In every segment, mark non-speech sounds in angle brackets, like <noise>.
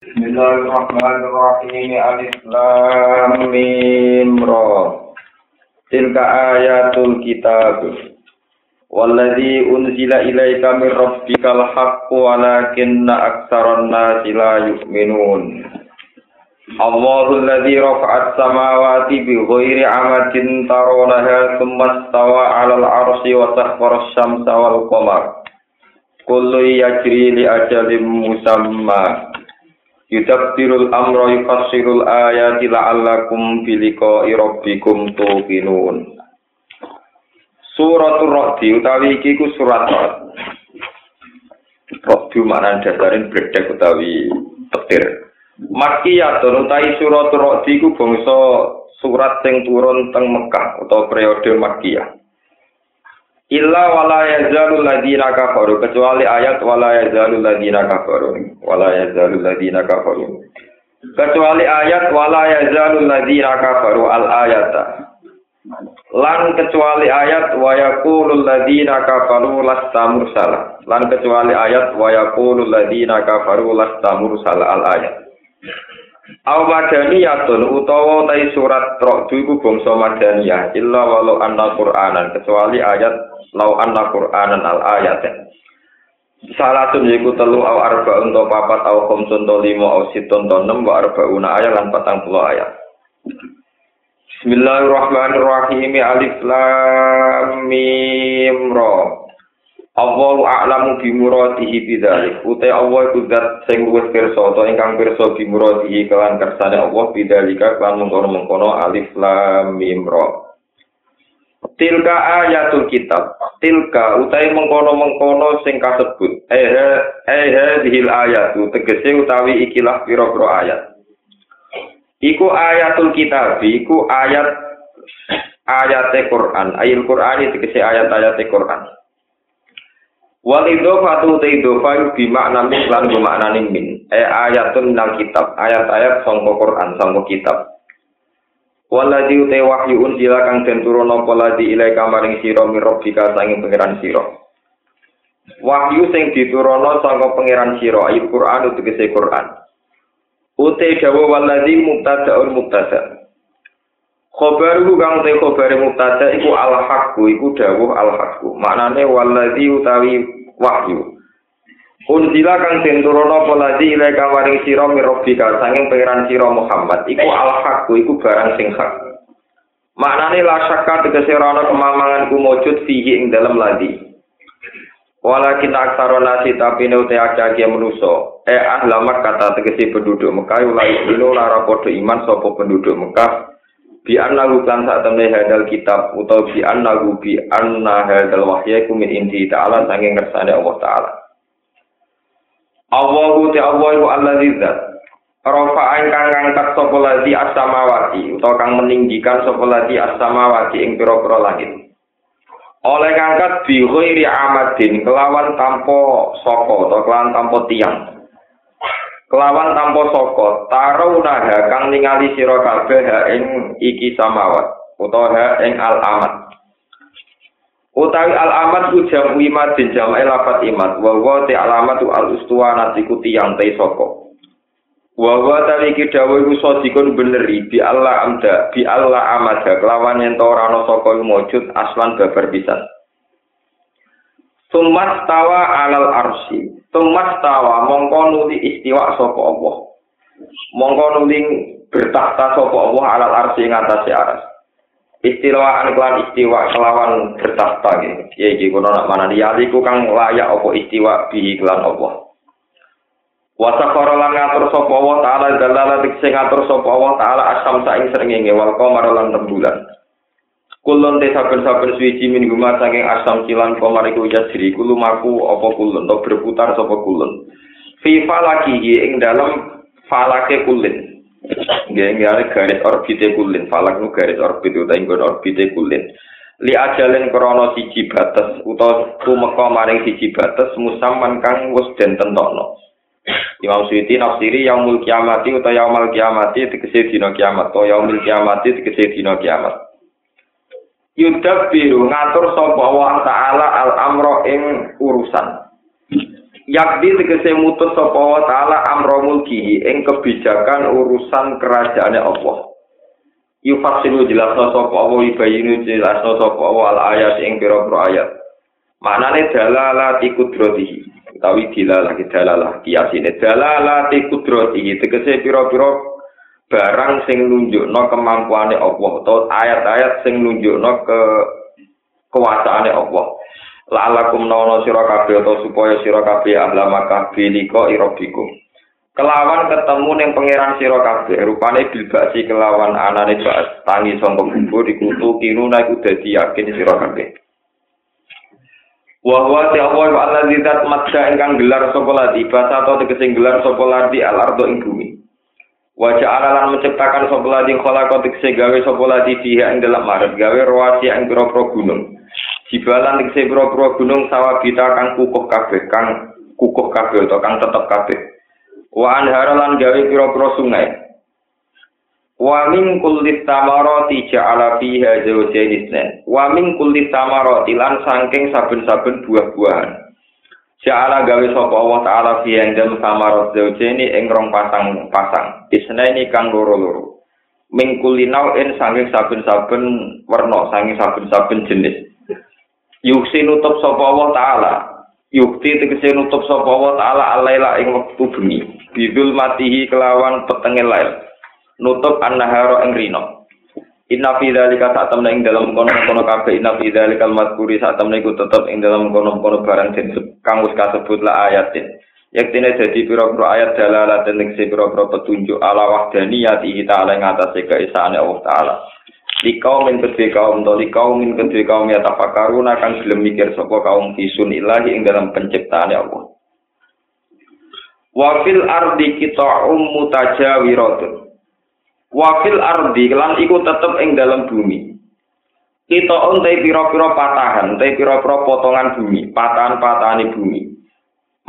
Bismillahirrahmanirrahim. Alif Lam. Tilka ayatul kitab. Walladzi unzila ilaika min rabbikal haqqu walakinna aktsaran nasi la yu'minun. Allahu alladzi 'alal 'arsyi wa sakhkhara asy-syamsa musamma. Yudabdirul amra yufassirul ayati la'allakum biliqa'i rabbikum tuqinun. Suratul Ra'di utawi iki ku surat Ra'd. Ra'd maknane dasarin bledek utawi petir. Makkiyatun utawi suratul Ra'di ku bangsa surat sing turun teng Mekah utawa periode Makkiyah. Illa wala yazalu ladina kafaru. Kecuali ayat wala yazalu ladina kafaru. Wala yazalu ladina kafaru. Kecuali ayat wala yazalu ladina kafaru. Al ayata. Lan kecuali ayat wa yaqulul ladina kafaru lasta mursala. Lan kecuali ayat wa yaqulul ladina kafaru lasta mursala. Al ayat. Aw madaniyatun utawa tai surat Ra'd iku bangsa madaniyah. Illa walau anna Qur'anan. Kecuali ayat lau anna Qur'anan al ayat. Salatun yiku telu aw arba untuk papat aw khamsun to lima aw siton to enam wa arbauna ayat lan patang puluh ayat. Bismillahirrahmanirrahim Alif Lam Mim Ra. Allahu a'lamu bi muradihi bidzalik. Uta Allah iku zat sing luwih pirsa utawa ingkang pirsa bi muradihi kelan kersane Allah bidzalika kan mengkono-mengkono alif lam mim ra. Tilka ayatul kitab. Tilka utai mengkono-mengkono sing kasebut. Eh eh dihil ayat tegese utawi ikilah pira-pira ayat. Iku ayatul kitab, iku ayat ayat Quran. Ayat Quran tegese ayat-ayat Quran. Wal idhofatu te idhofa bi makna min lan maknane min. E ayatun nal kitab, ayat-ayat sangka Quran, sangka kitab. Waladhi ute wahyu unjila kang den turuna apa ladhi ilai kamaring sira mirobika sanging pangeran sira. Wahyu sing dituruna sangka pangeran sira ayat Quran utegese Quran. Ute dawa waladhi mubtada'un mubtada'. Khobar iku kang te khobar mubtada iku al haqqu iku dawuh al haqqu. Maknane waladzi utawi wahyu. Unzila kang den turuna apa ladzi ila kawaring sira mirobika sanging pangeran sira Muhammad iku al haqqu iku barang sing hak. Maknane la syakka tegese ora ana kemamangan ku mujud fihi ing dalam ladzi. Wala kita aksara nasi tapi ne uti akeh manusa. Eh ahlamat kata tegese penduduk Mekah ulai dino lara padha iman sapa penduduk Mekah bi anna kan sak temne hadal kitab utawa bi anna bi anna hadal wahya iku min inti ta'ala sanging ngersane Allah taala Allahu ta Allah iku allazi zat Rafa ingkang ngangkat sapa lati as-samawati utawa kang meninggikan sapa lati as-samawati ing pira-pira langit. Oleh ngangkat bi ghairi amadin kelawan tanpa saka utawa kelawan tanpa tiang. Kelawan tanpa saka tarunaha kang ningali sira kabeh ing iki samawat utawa ing al amat utawi al amat ku jam imat din jam lafat imat wa wa te alamat al ustuwa iku tiyang te saka wa wa tali iki dawuh iku sadikun beneri bi Allah amda bi Allah amada kelawan yen ora ana saka mujud aslan babar pisan Sumat tawa alal arsi. Sumat tawa mongko nuli istiwa sapa Allah. Mongko nuli bertahta sapa Allah alal arsi ing atase aras. Istilawaan kelan istiwa kelawan bertahta gitu. Ya iki kono nak mana ku kang layak apa istiwa bihi kelan Allah. Wa sakhara lan ngatur sapa Allah taala dalala sing ngatur sapa Allah taala asam ing srengenge wal qamar lan rembulan. Kulon te saben-saben suci min saking asam cilan komar iku yasri kulumaku apa kulon to berputar sapa kulon. Fi falaki ing dalam falake kulin. Nggih nggih garis orbite kulin. Falak nu garis orbit utawa ing orbite kulin. Li ajalen krana siji batas utawa tumeka maring siji batas musamman kang wis den tentokno. Imam Suyuti nafsiri yaumul kiamati utawa yaumul kiamati tegese dina kiamat utawa yaumul kiamati tegese dina kiamat. yudab biru ngatur sapa wa taala al amro ing urusan yakdi tegese mutus sapa wa taala mulkihi ing kebijakan urusan kerajaane Allah. Yufasilu jelasno sapa Allah ibayinu jelasno sapa Allah al ayat ing pira-pira ayat. Maknane dalalati kudratihi utawi dilalah dalalah kiasine dalalati kudratihi tegese pira-pira barang sing nunjukno kemampuane Allah atau ayat-ayat sing nunjukno ke kekuasaane Allah. La'alakum nawana sira kabeh utawa supaya sira kabeh ahlama kabeh liko irabikum kelawan ketemu ning pangeran sira kabeh. Rupane bilbasi kelawan anane bas tangi sangka kubur ikutu kiruna iku dadi yakin sira kabeh. Wa huwa ta'ala wa allazi zat madda ingkang gelar sapa ladi basa atau tegese gelar sapa ladi al ardo ing bumi. Wa ja'ala menciptakan sapa ladi khalaqa tegese gawe sapa ladi fiha ing dalam maret gawe rawasi ing pira-pira gunung. Jibalan tegese pira-pira gunung sawabita kang kukuh kabeh, kang kukuh kabeh atau kang tetep kabeh. Wa anhara lan gawe pira-pira sungai. Wa min kulli tamarati ja'ala fiha zawjayn isnan. Wa min kulli tamarati lan saking saben-saben buah-buahan. Ja'ala gawe sapa Allah taala fiha ing dalem samarat zawjayn ing rong pasang-pasang. Isnaini kang loro-loro. Min kulli nau'in saking saben-saben werna, saking saben-saben jenis. yuksi nutup sapa Allah taala yukti tegese nutup sapa Allah taala alaila ing wektu bengi bidul matihi kelawan petenge lail nutup annahara ing rino Inna fi dzalika satamna ing dalam kono-kono kabeh. Inna fi dzalika al-madhkuri satamna iku tetep ing dalam kono-kono barang sing kang wis kasebut la ayatin. Yaktine dadi pira-pira ayat dalalah dan ing pira-pira petunjuk ala wahdaniyati ta'ala ing atase keesaane Allah taala. di kaum min kedue kaum di kaum min kedue kaum ya tafakarun akan gelem mikir sapa kaum fisun ilahi ing dalam penciptaan Allah wa fil ardi qita'um mutajawiratun wa fil ardi lan iku tetep ing dalam bumi kita ontai pira-pira patahan, ontai pira-pira potongan bumi, patahan-patahan bumi.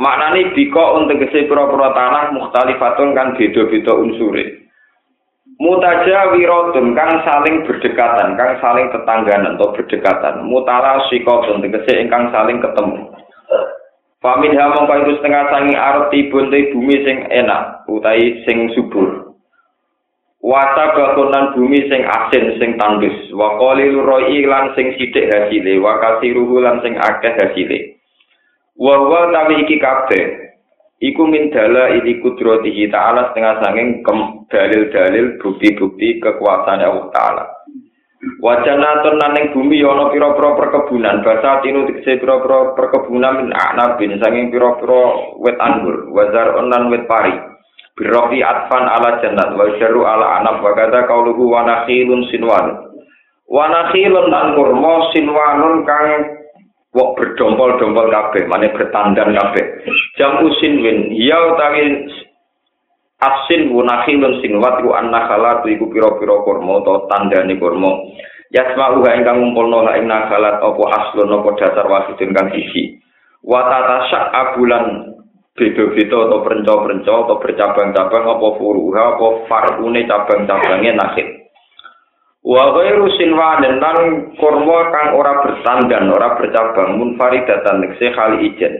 Maknane bika untuk kese pira-pira tanah mukhtalifatun kan beda-beda unsure. mutaja wirodun kang saling berdekatan kang saling tetangganan atau berdekatan mutara sikotun tegese ingkang saling ketemu Famin ha mongko iku setengah sangi arti bunte bumi sing enak utai sing subur. Wata bakunan bumi sing asin sing tandus. Wa qalil roi lan sing sithik hasile wa kasiruhu lan sing akeh hasile. Wa wa tawi iki kabeh iku min dala ini kudratihi ta'ala setengah sanging dalil-dalil bukti-bukti kekuasaan Allah Ta'ala wajanatun naning bumi yono pira-pira perkebunan. Basa tinu dikse pira-pira perkebunan min a'nabin sanging pira-pira wet anggur wazar onan wet pari. Birofi atfan ala jannat wa jaru ala anab wa kata kauluhu wa nakhilun sinwan. Wa nakhilun lan kurma sinwanun kang wok berdompol-dompol kabeh, mane bertandan kabeh. Jam usin win, ya utawi asin wunakhilun sing wat ku annakhalat iku pira-pira kurma utawa tandane kurma. Yasma uga ingkang ngumpulno la ing nakhalat apa aslun apa dasar wasidun kang siji. Wa tatasyak abulan beda-beda atau perenco-perenco atau bercabang-cabang apa furuha apa farune cabang-cabange nakhil. Wa ghairu sinwanin lan kurma kang ora bertandan, ora bercabang munfaridatan nekse kali ijen.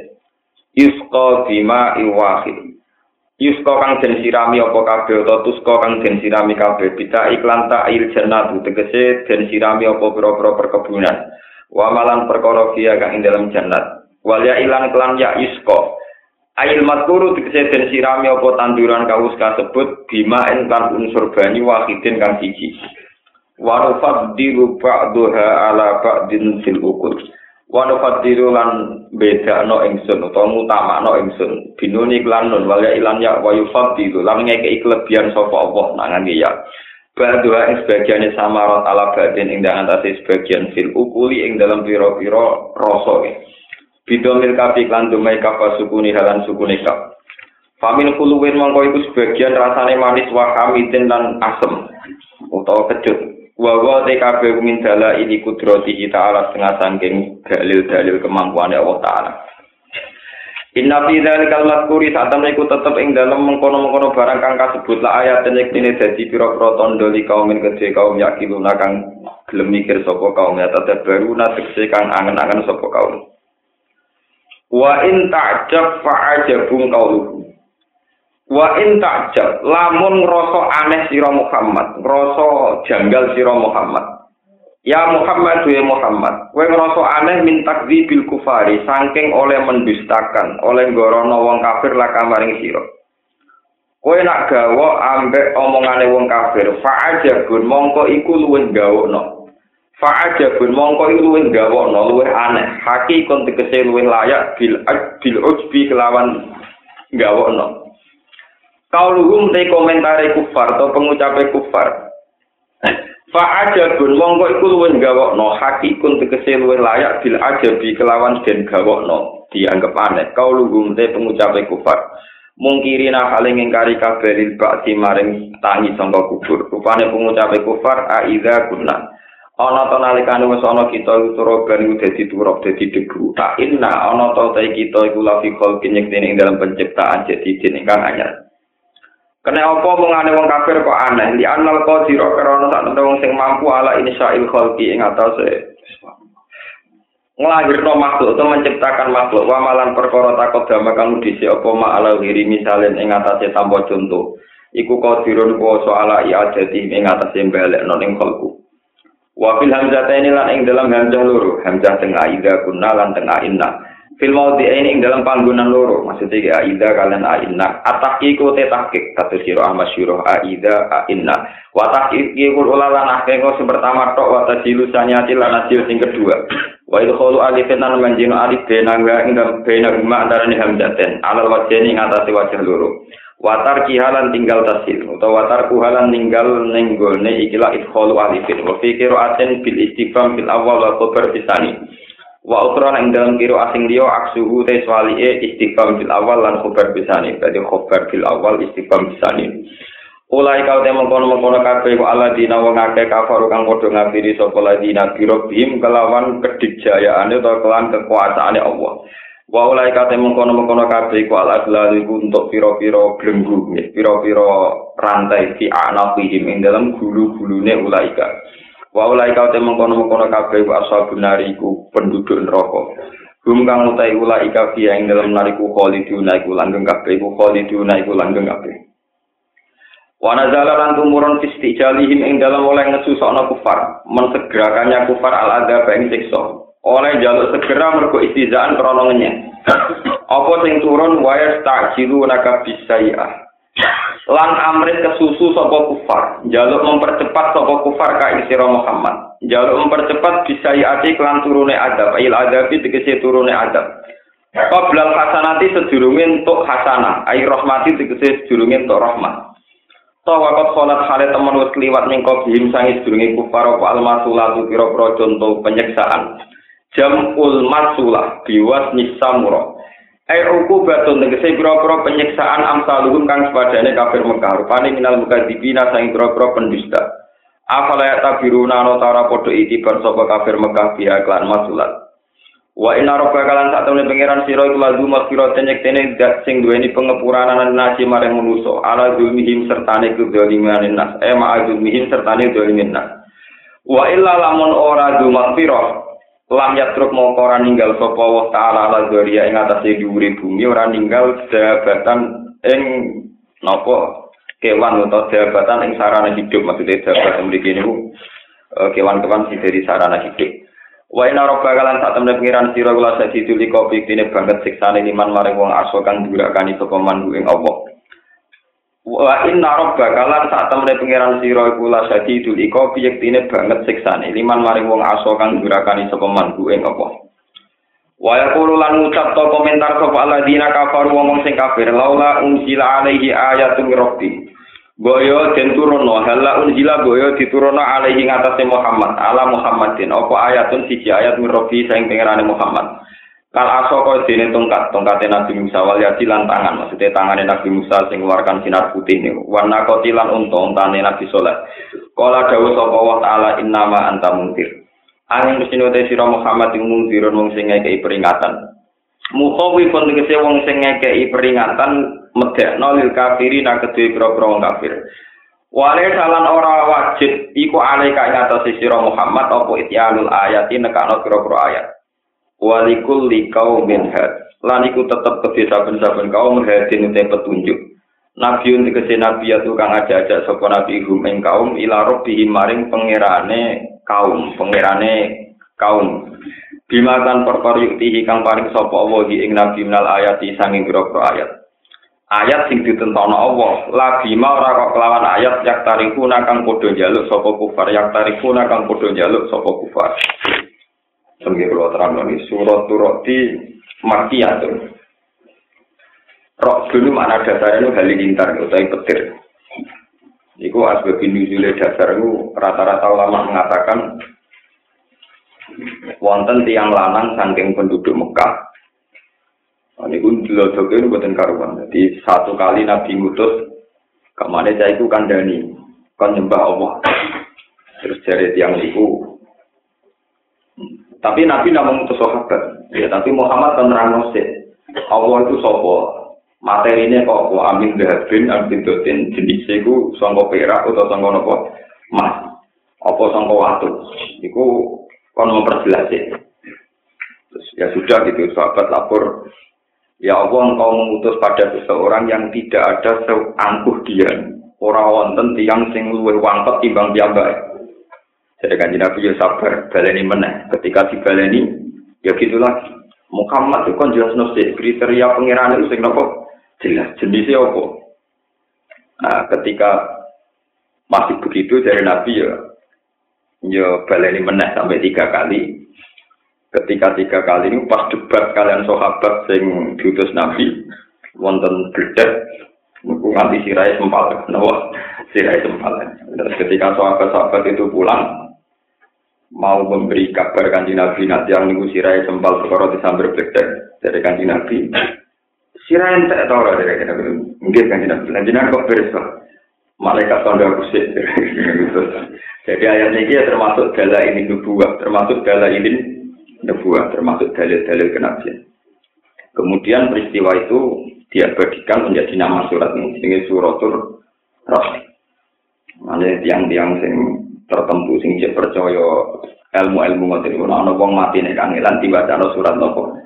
Yusqa bima iwahid. Yusqa kang den sirami apa kabeh utawa tusqa kang den sirami kabeh bita iklan ta'il jannatu tegese den sirami apa pira-pira perkebunan. Wa malan perkara kang ing dalam jannat. Wal ya kelan ya yusqa. Ail matkuru tegese den sirami apa tanduran kawus kasebut bima kan unsur banyu wahidin kang siji. wa nufaddilu ba'daha ala ba'din fil wa nufaddilu lan bedakno ingsun utawa ngutamakno ingsun. Binuni lan nun wal ilan ya wa yufaddilu. Lan ngekeki kelebihan sapa Allah nang ya. Ba'dua ing sebagiannya samarat ala ba'din ing dangan tasi sebagian fil ukuli ing dalam piro-piro rasa Bidomil kapi klan dumai kafa sukuni halan sukuni kap Famin kuluwin mongko iku sebagian rasane manis wa hamidin lan asem utawa kejut wa wa TKB min dala ini kudrati kita ala setengah sangking dalil-dalil kemampuan Allah Ta'ala Inna fi dzalikal mazkuri satam iku tetep ing dalem mengkono-mengkono barang kang kasebut la ayat ten yektine dadi pira-pira tandha li kaum kedhe kaum yakiluna kang gelem mikir sapa kaum ya tetep baru tegese kang angen-angen sapa kaum Wa in ta'jab fa'ajabun qauluhu. Wa in ta'jab lamun ngrasa aneh sira Muhammad, ngrasa janggal sira Muhammad. Ya Muhammad ya Muhammad, kowe ngrasa aneh min takdzibil kufari saking oleh mendustakan, oleh gorono wong kafir lah kamaring sira. Kowe nak gawa ambek omongane wong kafir, fa'ajabun mongko iku luwih gawokno. Fa'aja bun mongko iku luwih gawokno luwih aneh. Haki kon tegese luwih layak bil bil ujbi kelawan gawokno. Kauluhum te komentare kufar atau pengucape kufar. Fa'aja bun mongko iku luwih gawokno. Haki kon tegese luwih layak bil ajabi kelawan den gawokno. Dianggap aneh. Kauluhum te pengucape kufar. Mungkirina haling ingkari kabaril bakti maring tangi sangka kubur. Rupane pengucape kufar aida kunna. ana to nalikane wis ana kita utara ben dadi turok dadi debu tak inna ana ta kita iku la fi khalqin ing dalam penciptaan jadi ingkang anyar kene apa mengane wong kafir kok aneh? Li anal qadir karena sak wong sing mampu ala insya'il khalqi ing atase nglahirno makhluk atau menciptakan makhluk wa malan perkara takut dama kang dhisik apa ma ala wiri misalen ing atase tanpa contoh. Iku qadirun kuwasa ala i'adati ing atase balekno ning khalqu. Wa fil hamzataini lan ing dalam hamzah loro, hamzah teng aida kunna lan teng inna. Fil maudi ini ing dalam panggonan loro, maksudnya ya aida kalian inna. Ataki ku te tahkik, kata siro ahmad aida inna. Wa tahkiki kul ulalan ahkengo pertama tok wa tajilu sanyati lan asil sing kedua. Wa itu kholu alifin nan manjino alif benangga ing dalam benaguma antara ni hamzaten. Alal wajeni ngatasi wajah loro. watar kihalan tinggal tasil atau watar kuhalan tinggal nenggone ikilah idkholu alifin wa fi qira'atin bil istifham bil awal wa khabar bisani wa ukra ing dalam kiro asing liya aksuhu te swali'e istifham bil awal lan khabar bisani berarti khabar bil awal istifham bisani Ulai kau temong kono mengkono kafe ku ala dina wong akeh kafaru kang padha ngabiri sapa ladina biro bihim kelawan kedikjayaane utawa kelan kekuasaane Allah. wa ulai kate mengkono mengkono kabeh iku ala glali untuk piro-piro belenggu piro-piro rantai fi anafihim ing dalam gulu-gulune ulaika wa ulai kate mengkono mengkono kabeh iku ashabun nari iku penduduk neraka Hum kang utai ulaika fi ing dalam nariku khaliduna iku langgeng kabeh iku khaliduna iku langgeng kabeh Wa nazala lan tumurun fi istijalihim ing dalam oleh ngesusokno kufar mensegerakannya kufar al adab ing siksa oleh jaluk segera mergo istizaan krono ngenyek. Apa sing turun waya tak jilu naka bisai'ah. Lan amrit kesusu sapa kufar, jaluk mempercepat sapa kufar ka isira Muhammad. Jaluk mempercepat bisai'ati kelan turune adab, il adabi tegese turune adab. Qoblal hasanati sedurunge entuk hasanah, ai rahmati tegese sedurunge entuk rahmat. Tawa wakot sholat hale temen wis kliwat mingko bihim sangi sedurunge kufar apa almasulatu pira-pira contoh penyeksaan. jamul masulah biwas ai ukubatun tegese pira-pira penyiksaan amsaluhum kang sepadane kafir Mekah. Rupane minal mukadzibina sang pira-pira pendusta. Afala ya tabiruna ana tara padha itibar sapa kafir Mekah biha klan masulat. Wa inna rabbaka lan sak temene pangeran sira iku lagu maghfirah tenyek tene dat sing duweni pengepuranan nasi maring manusa. Ala zulmihim sertane kedzaliman nas. E ma zulmihim sertane dzalimin nas. Wa illa lamun ora du lam yatruk mongko ora ninggal sapa wa taala la doria ing atase dhuwure bumi ora ninggal jabatan ing napa kewan utawa jabatan ing sarana hidup maksudnya jabatan mriki niku eh, kewan-kewan sing dari sarana hidup Wa inna robba kalan sak temne pengiran sira kula sadi tuli kopi dene banget siksane liman maring wong aso kang durakani sapa mandu ing Allah. Wa inna rabbaka lan sak temene pangeran sira iku la sadidul iqabi yektine banget siksane liman maring wong aso kang durakani sapa manbu ing apa. Wa yaqulu lan ngucap to komentar sapa alladzina kafaru wong sing kafir laula unzila alaihi ayatun rabbi. Boyo den turunno hala unzila boyo diturunno alaihi ngatasé Muhammad ala Muhammadin apa ayatun siji ayat mirrobi sing pangerane Muhammad. Kal aso kau dene tongkat, tongkatnya Nabi Musa wal yadi lan tangan, maksudnya tangannya Nabi Musa sing mengeluarkan sinar putih nih. Warna koti lan unta, untane Nabi Soleh. Kala dawu sapa Allah taala innama anta muntir. Angin mesti te sira Muhammad ing muntirun wong sing ngekeki peringatan. Mukhawi pun tegese wong sing ngekeki peringatan medekno lil kafirin kedue pira-pira wong kafir. Wale salan ora wajib iku alaika ing atase sira Muhammad apa ityalul ayati nekano pira-pira ayat. Walikul likau minhat lan iku tetep kedhe saben-saben kaum hadin utek petunjuk. Untuk kese nabi ya tukang aja-aja sapa nabi hum ing kaum ila rabbihim maring pangerane kaum pangerane kaum. Perkara yuktihi kang paring sapa Allah ing nabi minal ayati sanging pira ayat. Ayat sing ditentono Allah la bima ora kok kelawan ayat yak tarikuna kang padha njaluk sapa kufar yak tarikuna kang padha njaluk sapa kufar Sengge kula terang ini surat turati makiyatun. Rok dulu mana dasarnya itu halilintar atau petir. Iku asbab nuzule dasar itu rata-rata ulama mengatakan wonten tiang lanang saking penduduk Mekah. Ini pun dilodoke ini buatan karuan. Jadi satu kali Nabi ngutus ke mana saya itu kandani, kan nyembah Allah. Terus jari tiang itu tapi Nabi tidak mengutus sahabat. Ya, tapi Muhammad kan terang Allah itu sopo. Materinya kok kok amin dahabin, amin dotin jenis itu sangka perak atau sangka nopo mas. Apa sangka watu. Iku kon memperjelas Terus ya sudah gitu sahabat lapor. Ya Allah engkau mengutus pada seseorang yang tidak ada seangkuh dia. Orang wonten tiang sing luwih wangkep timbang piyambak. Jadi kan Nabi ya sabar, baleni meneh. Ketika dibaleni, ya gitu lagi. Muhammad itu kan jelas nasi kriteria pengiran itu sing nopo jelas jenisnya apa. Nah, ketika masih begitu dari Nabi ya, ya baleni meneh sampai tiga kali. Ketika tiga kali ini pas debat kalian sahabat sing diutus Nabi, wonten bledet, nganti sirai sempal, nawa sirai sempal. Terus ketika sahabat-sahabat itu pulang, mau memberi kabar kanji Nabi nanti yang nunggu sirai sempal perkara disambar bedek dari kanji Nabi. Sirai ente tau lah dari kanji Nabi? Mungkin kanji Nabi. Kanji Nabi kok beres malaikat tanda kusik <laughs> jadi ayat ini ya termasuk dala ini nubuah termasuk dala ini nubuah termasuk dalil-dalil kenabian. Kemudian peristiwa itu diabadikan menjadi nama surat ini suratul rahmi Mana tiang-tiang sing tertentu sing cek percaya ilmu-ilmu ngoten iku ana wong mati nek kangelan diwacana surat nopo?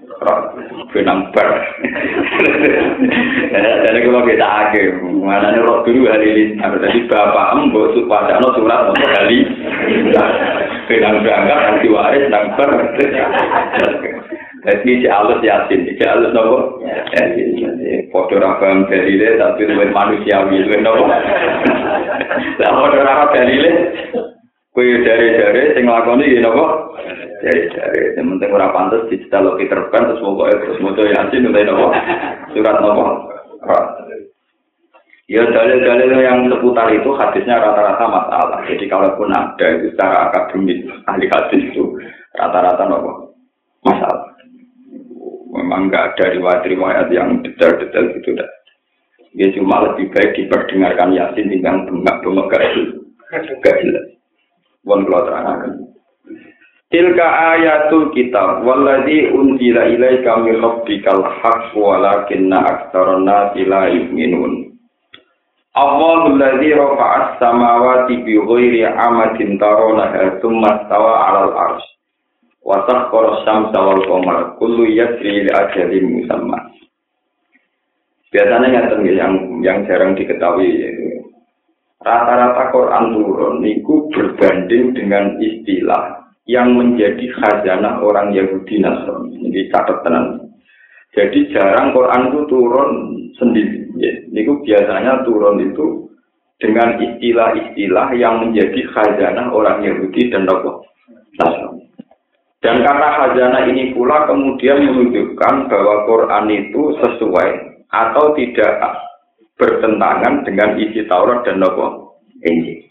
Benang bar. Jadi kalau kita ake mana nih roh dulu hari ini. Jadi bapak embo supaya no surat nopo kali benang berangkat nanti waris nang bar. <laughs> Jadi si alus yasin, si alus nopo. Foto rakam dalile tapi luwih manusiawi, luwih nopo. <laughs> Lah foto rakam dalile Kue dari-dari sing lakoni ya napa? Dari-dari. Yang penting ora pantes digital Peter Pan terus pokoke terus maca Yasin utai napa? Surat napa? Ya dalil-dalil yang seputar itu hadisnya rata-rata masalah. Jadi kalaupun ada itu secara akademis ahli hadis itu rata-rata nopo masalah. Memang nggak ada riwayat-riwayat yang detail-detail gitu dah. Ya cuma lebih baik diperdengarkan Yasin tinggal bengak-bengak gak jelas. Wong kula terangaken. Tilka ayatul kitab walladzi unzila ilaika min rabbikal haqq walakinna aktsaran nasi la yu'minun. Allahul ladzi rafa'as samawati bi ghairi amadin tarawnaha tsumma stawa 'alal 'arsy. Wa sakhkhara asy-syamsa wal qamara kullu yajri li ajalin musamma. Biasanya yang yang jarang diketahui rata-rata Quran turun niku berbanding dengan istilah yang menjadi khazanah orang Yahudi Nasrani. Ini catatan. Jadi jarang Quran itu turun sendiri. Ya. Niku biasanya turun itu dengan istilah-istilah yang menjadi khazanah orang Yahudi dan Nasrani. Dan karena khazanah ini pula kemudian menunjukkan bahwa Quran itu sesuai atau tidak bertentangan dengan isi Taurat dan Nabi Injil.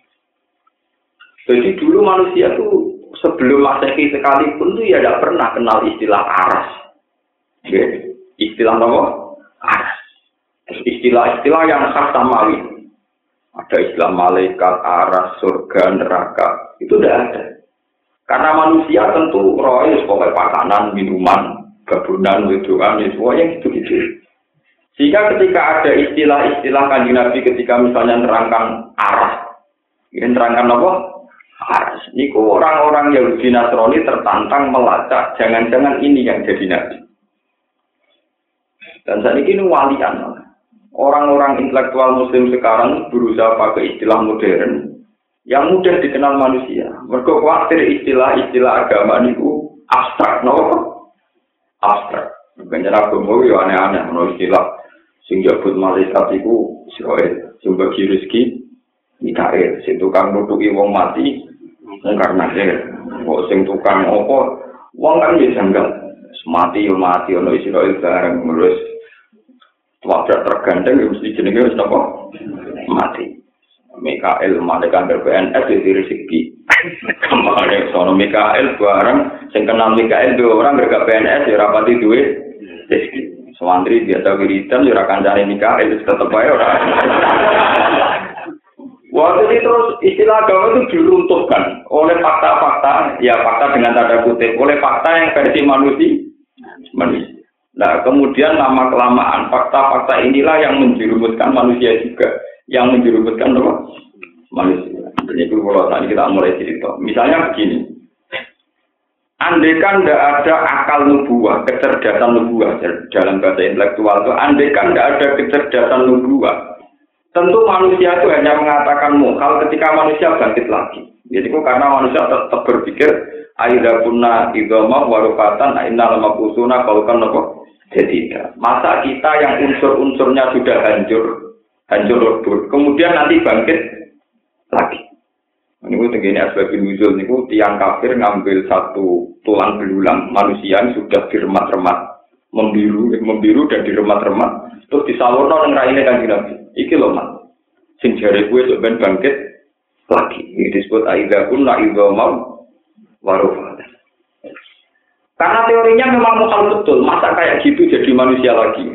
Jadi dulu manusia tuh sebelum masehi sekalipun tuh ya tidak pernah kenal istilah aras. Istilah apa? Aras. Istilah-istilah yang khas samawi. Ada istilah malaikat, aras, surga, neraka. Itu tidak ada. Karena manusia tentu roh sebagai makanan, minuman, gabunan, wedoan, ya semuanya gitu-gitu. Sehingga ketika ada istilah-istilah kanji Nabi ketika misalnya nerangkan arah, ini nerangkan apa? Arah. Ini orang-orang Yahudi Nasrani tertantang melacak, jangan-jangan ini yang jadi Nabi. Dan saat ini walian. Orang-orang intelektual muslim sekarang berusaha pakai istilah modern yang mudah dikenal manusia. Mereka khawatir istilah-istilah agama itu abstrak, no? Abstrak. Bukan agama ya aneh-aneh, no istilah sing jabut malaikat itu Israel, sing bagi rezeki Mikael, sing tukang nutuki wong mati karena kok sing tukang opo wong kan ya janggal. Mati yo mati ono Israel bareng terus wabrak tergandeng ya mesti jenenge wis napa? Mati. Mikael malaikat PNS jadi rezeki kemarin sono Mikael bareng sing kenal Mikael dua orang gak PNS ya rapati duit rezeki Sewantri biasa wiridan, ya akan cari nikah, itu tetap aja orang. Waktu ini terus istilah agama itu diruntuhkan oleh fakta-fakta, ya fakta dengan tanda kutip, oleh fakta yang versi manusia. Nah, kemudian lama kelamaan fakta-fakta inilah yang menjerumuskan manusia juga, yang menjerumuskan apa? manusia. Ini itu kalau tadi kita mulai cerita. Misalnya begini, Andaikan tidak ada akal nubuah, kecerdasan nubuah dalam bahasa intelektual itu, andaikan tidak ada kecerdasan nubuah, tentu manusia itu hanya mengatakan mukal ketika manusia bangkit lagi. Jadi kok karena manusia tetap berpikir aida punna idoma warufatan inna lama kusuna kalau kan nopo jadi masa kita yang unsur-unsurnya sudah hancur hancur lebur kemudian nanti bangkit lagi ini gue tenggine asbabin nuzul niku tiang kafir ngambil satu tulang belulang manusia yang sudah diremat-remat membiru membiru dan diremat-remat terus disalurno nang raine kan Nabi. Iki lho mat. Sing jare gue sok ben bangkit lagi. Ini disebut aida kun la mau warufa. Karena teorinya memang mukal betul, masa kayak gitu jadi manusia lagi.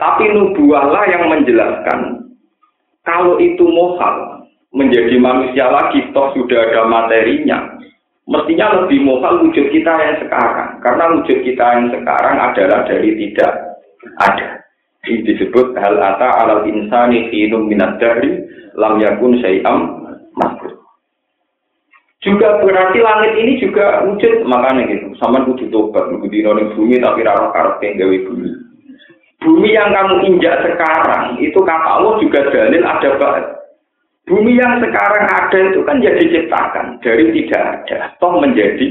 Tapi nubuahlah yang menjelaskan kalau itu mokal, menjadi manusia lagi, toh sudah ada materinya. Mestinya lebih mohal wujud kita yang sekarang. Karena wujud kita yang sekarang adalah dari tidak ada. Ini disebut hal ata alal insani khinum minat dari lam yakun syai'am makhluk. Juga berarti langit ini juga wujud makanya gitu. Sama kudu tobat, kudu dino bumi tapi rara karep gawe bumi. Bumi yang kamu injak sekarang itu kata Allah juga dalil ada banget Bumi yang sekarang ada itu kan jadi diciptakan dari tidak ada, toh menjadi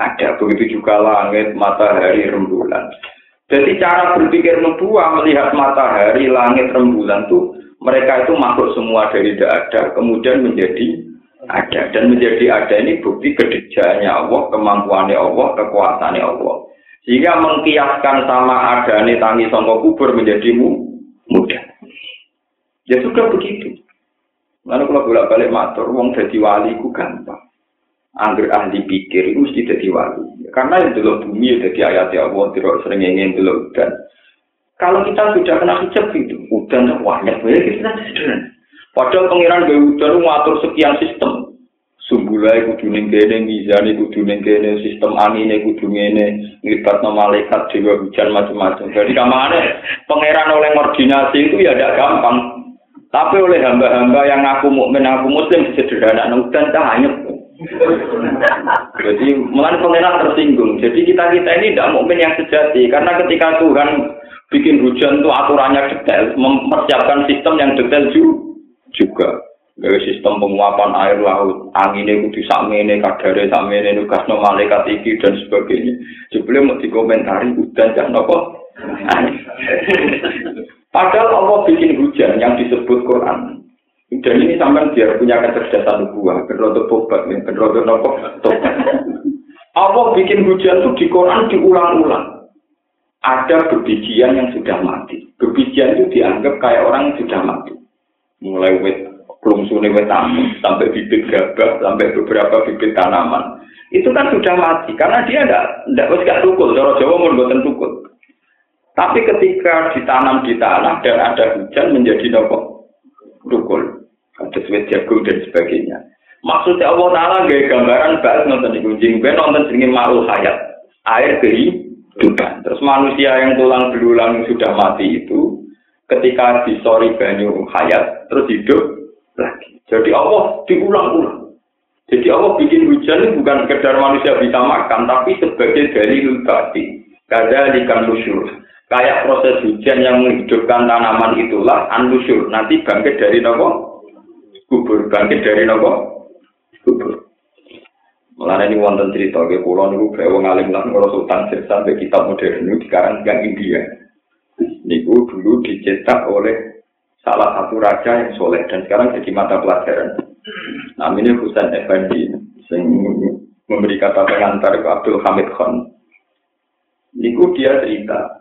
ada. Begitu juga langit, matahari, rembulan. Jadi cara berpikir nubuah melihat matahari, langit, rembulan tuh mereka itu makhluk semua dari tidak ada, kemudian menjadi ada dan menjadi ada ini bukti kedejanya Allah, kemampuannya Allah, kekuasaannya Allah. Sehingga mengkiaskan sama ada nih tangi songkok kubur menjadi mudah. Ya sudah begitu. Lalu kalau bolak balik matur, wong jadi wali ku gampang. Angger ahli pikir itu mesti jadi wali. Karena yang dulu bumi ya jadi ayat ya Allah, tidak sering ingin dulu udan. Kalau kita sudah kena hijab itu, udan banyak banyak kita sederhana. Padahal pengiran gaya udan ngatur sekian sistem. Sumbulai kudu ning kene, mizani kudu ning kene, sistem angine kudu ngene, nglibatno malaikat dewa hujan macam-macam. Jadi kamane pangeran oleh koordinasi itu ya tidak gampang. Tapi oleh hamba-hamba yang aku mukmin, aku muslim sederhana dan tak hanya. Jadi mulai pengenalan tersinggung. Jadi kita kita ini tidak mukmin yang sejati karena ketika Tuhan bikin hujan itu aturannya detail, mempersiapkan sistem yang detail juga. Gawe sistem penguapan air laut, anginnya kudu sakmene, kadare sakmene, nugasno malaikat iki dan sebagainya. Sebelum mau dikomentari hujan jangan apa. Padahal Allah bikin hujan yang disebut Quran. Dan ini sampai biar punya kecerdasan nubuah, berrotok tobat, berrotok nopo tobat. Allah bikin hujan itu di Quran diulang-ulang. Ada bebijian yang sudah mati. Bebijian itu dianggap kayak orang yang sudah mati. Mulai wet suni wet sampai bibit gabah, sampai beberapa bibit tanaman. Itu kan sudah mati karena dia tidak tidak gak tukul. Jawa Jawa mau tukul. Tapi ketika ditanam di tanah dan ada hujan menjadi nopo rukul, ada suwet jagung dan sebagainya. Maksudnya Allah Taala gaya gambaran bahas nonton di kucing, gue nonton sini malu hayat, air kehidupan. Terus manusia yang tulang belulang sudah mati itu, ketika disori banyu hayat, terus hidup lagi. Jadi Allah diulang-ulang. Jadi Allah bikin hujan bukan sekedar manusia bisa makan, tapi sebagai dari lubati. Kada ikan lusyur. Kayak proses hujan yang menghidupkan tanaman itulah anusur. Nanti bangkit dari nopo kubur, bangkit dari nopo kubur. Mulane ini wonten cerita ke pulau niku gawe ngalim lan sultan sampai kitab modern niku dikarang yang India. Niku dulu dicetak oleh salah satu raja yang soleh dan sekarang jadi mata pelajaran. Namanya Husain Effendi, yang memberi kata pengantar ke Abdul Hamid Khan. Niku dia cerita,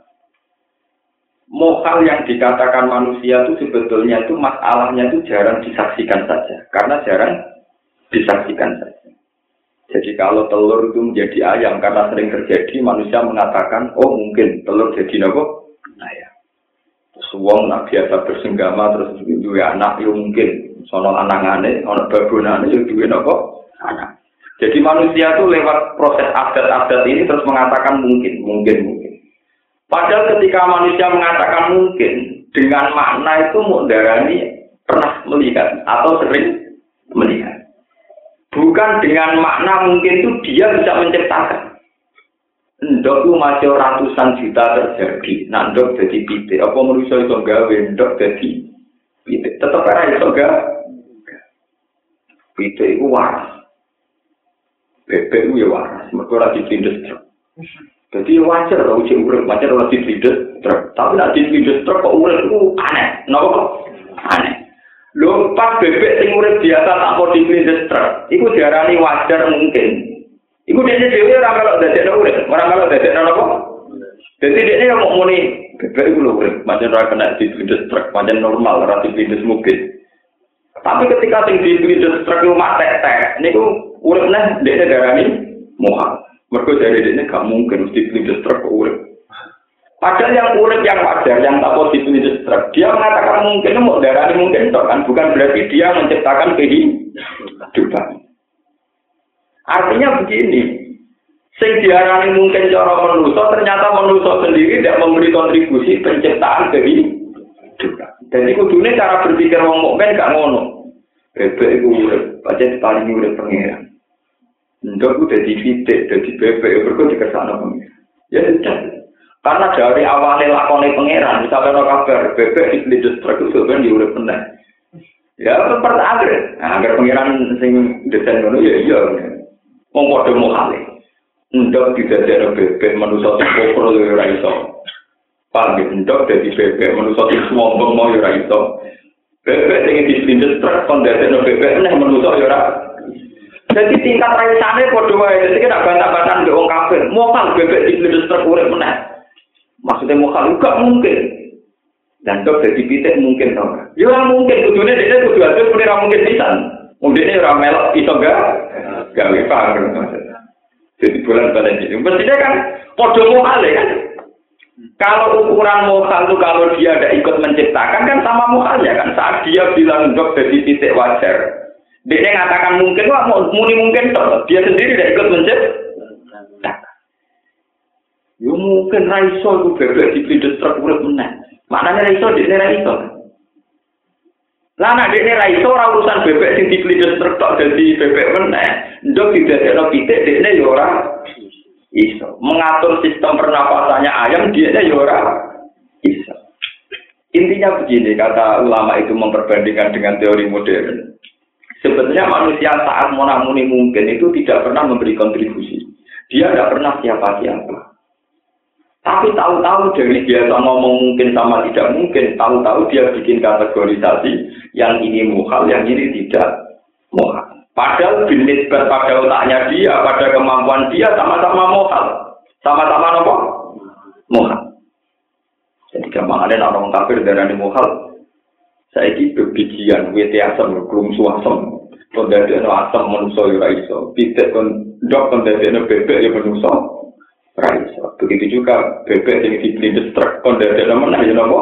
Mokal yang dikatakan manusia itu sebetulnya itu masalahnya itu jarang disaksikan saja, karena jarang disaksikan saja. Jadi kalau telur itu menjadi ayam karena sering terjadi, manusia mengatakan, oh mungkin telur jadi nopo ayam. Suwong nak biasa bersenggama terus dua anak itu mungkin, sono anak aneh, anak babonane itu dua nopo anak. Jadi manusia itu lewat proses adat-adat ini terus mengatakan mungkin, mungkin. Padahal ketika manusia mengatakan mungkin, dengan makna itu mudarani pernah melihat atau sering melihat. Bukan dengan makna mungkin itu dia bisa menciptakan. Ndok itu masih ratusan juta terjadi. Nah, ndok jadi pitik. Apa manusia itu gawe ndok jadi pitik. Tetap ada itu gawe. Pitik itu waras. Bebek itu ya waras. Mereka lagi tindas Jadi wajar kalau uji urip, wajar kalau di truk. Tapi nak di truk kok urip itu aneh. Kenapa kok? Aneh. Lho pas bebek sing urip biasa tak mau di truk, itu diarani wajar mungkin. Iku dia dhewe ora kalau dadekno urip, ora kalau dadekno apa? Jadi dia yang mau muni bebek itu urip, macam ora kena di truk, macam normal ora di mungkin. Tapi ketika sing di truk itu matek-tek, niku uripnya dia darani muhal. Mereka dari ini gak mungkin mesti beli truk urip. Padahal yang urip yang wajar, yang tak positif beli truk, dia mengatakan mungkin mau darah ini mungkin toh kan, bukan berarti dia menciptakan kehidupan. Artinya begini, sing diarani mungkin cara manusia, ternyata manusia sendiri tidak memberi kontribusi penciptaan kehidupan. Dan itu dunia cara berpikir wong mukmin gak ngono. Bebek itu urip, pancen paling urip pengiran. Ndok udah di fitik, di bebek, ya berikut dikersana pengiran. Ya sudah. Karena dari awalnya lakonnya pengiran, misalnya no kabar, bebek di beli truk itu sebenarnya diurut benar. Ya, seperti akhir. Nah, agar pengiran sing desain ngono ya iya. Wong padha mau kali. Ndok tidak ada bebek manusia sing kokro ya ora iso. Paham ya, ndok dadi bebek manusia sing sombong mau ya ora. Bebek sing diselindes truk kon dadi bebek nek manusia ya ora Jadi tingkat raisane padha wae. Jadi kena bantah-bantahan mbek wong kafir. Mokal bebek di bledus terkurep meneh. Maksudnya mokal juga mungkin. Dan dok jadi pitik mungkin tau. Ya mungkin kudune dene kudu adus kudu mungkin pisan. Mungkin ora melok iso gak? Gawe paham Jadi bulan balik ini. Mestinya kan padha mokal kan. Kalau ukuran mokal itu kalau dia ada ikut menciptakan kan sama mokalnya kan. Saat dia bilang dok jadi titik wajar. Dia mengatakan mungkin, wah muni mungkin toh. Dia sendiri tidak ikut mencet. Yo mungkin raiso itu bebek di video truk urut menang. Maknanya raiso dia raiso. Lah nak dia raiso orang urusan bebek sing di video truk jadi bebek menang. Ndok tidak ada pitik dia yo ora iso. Mengatur sistem pernapasannya ayam dia ya ora iso. Intinya begini kata ulama itu memperbandingkan dengan teori modern. Sebetulnya manusia saat monamuni mungkin itu tidak pernah memberi kontribusi. Dia tidak pernah siapa-siapa. Tapi tahu-tahu dari biasa ngomong mungkin sama tidak mungkin, tahu-tahu dia bikin kategorisasi yang ini muhal, yang ini tidak muhal. Padahal jenis pada otaknya dia, pada kemampuan dia sama-sama muhal. Sama-sama apa? Muhal. Jadi gampang ada orang kafir darah muhal, saya ini bebijian, wete asam, suasem. Kon dari no asam manusia ya raiso. Tidak kon dok kon dari no bebek ya manusia raiso. Begitu juga bebek yang dibeli truk kon dari no mana ya nopo.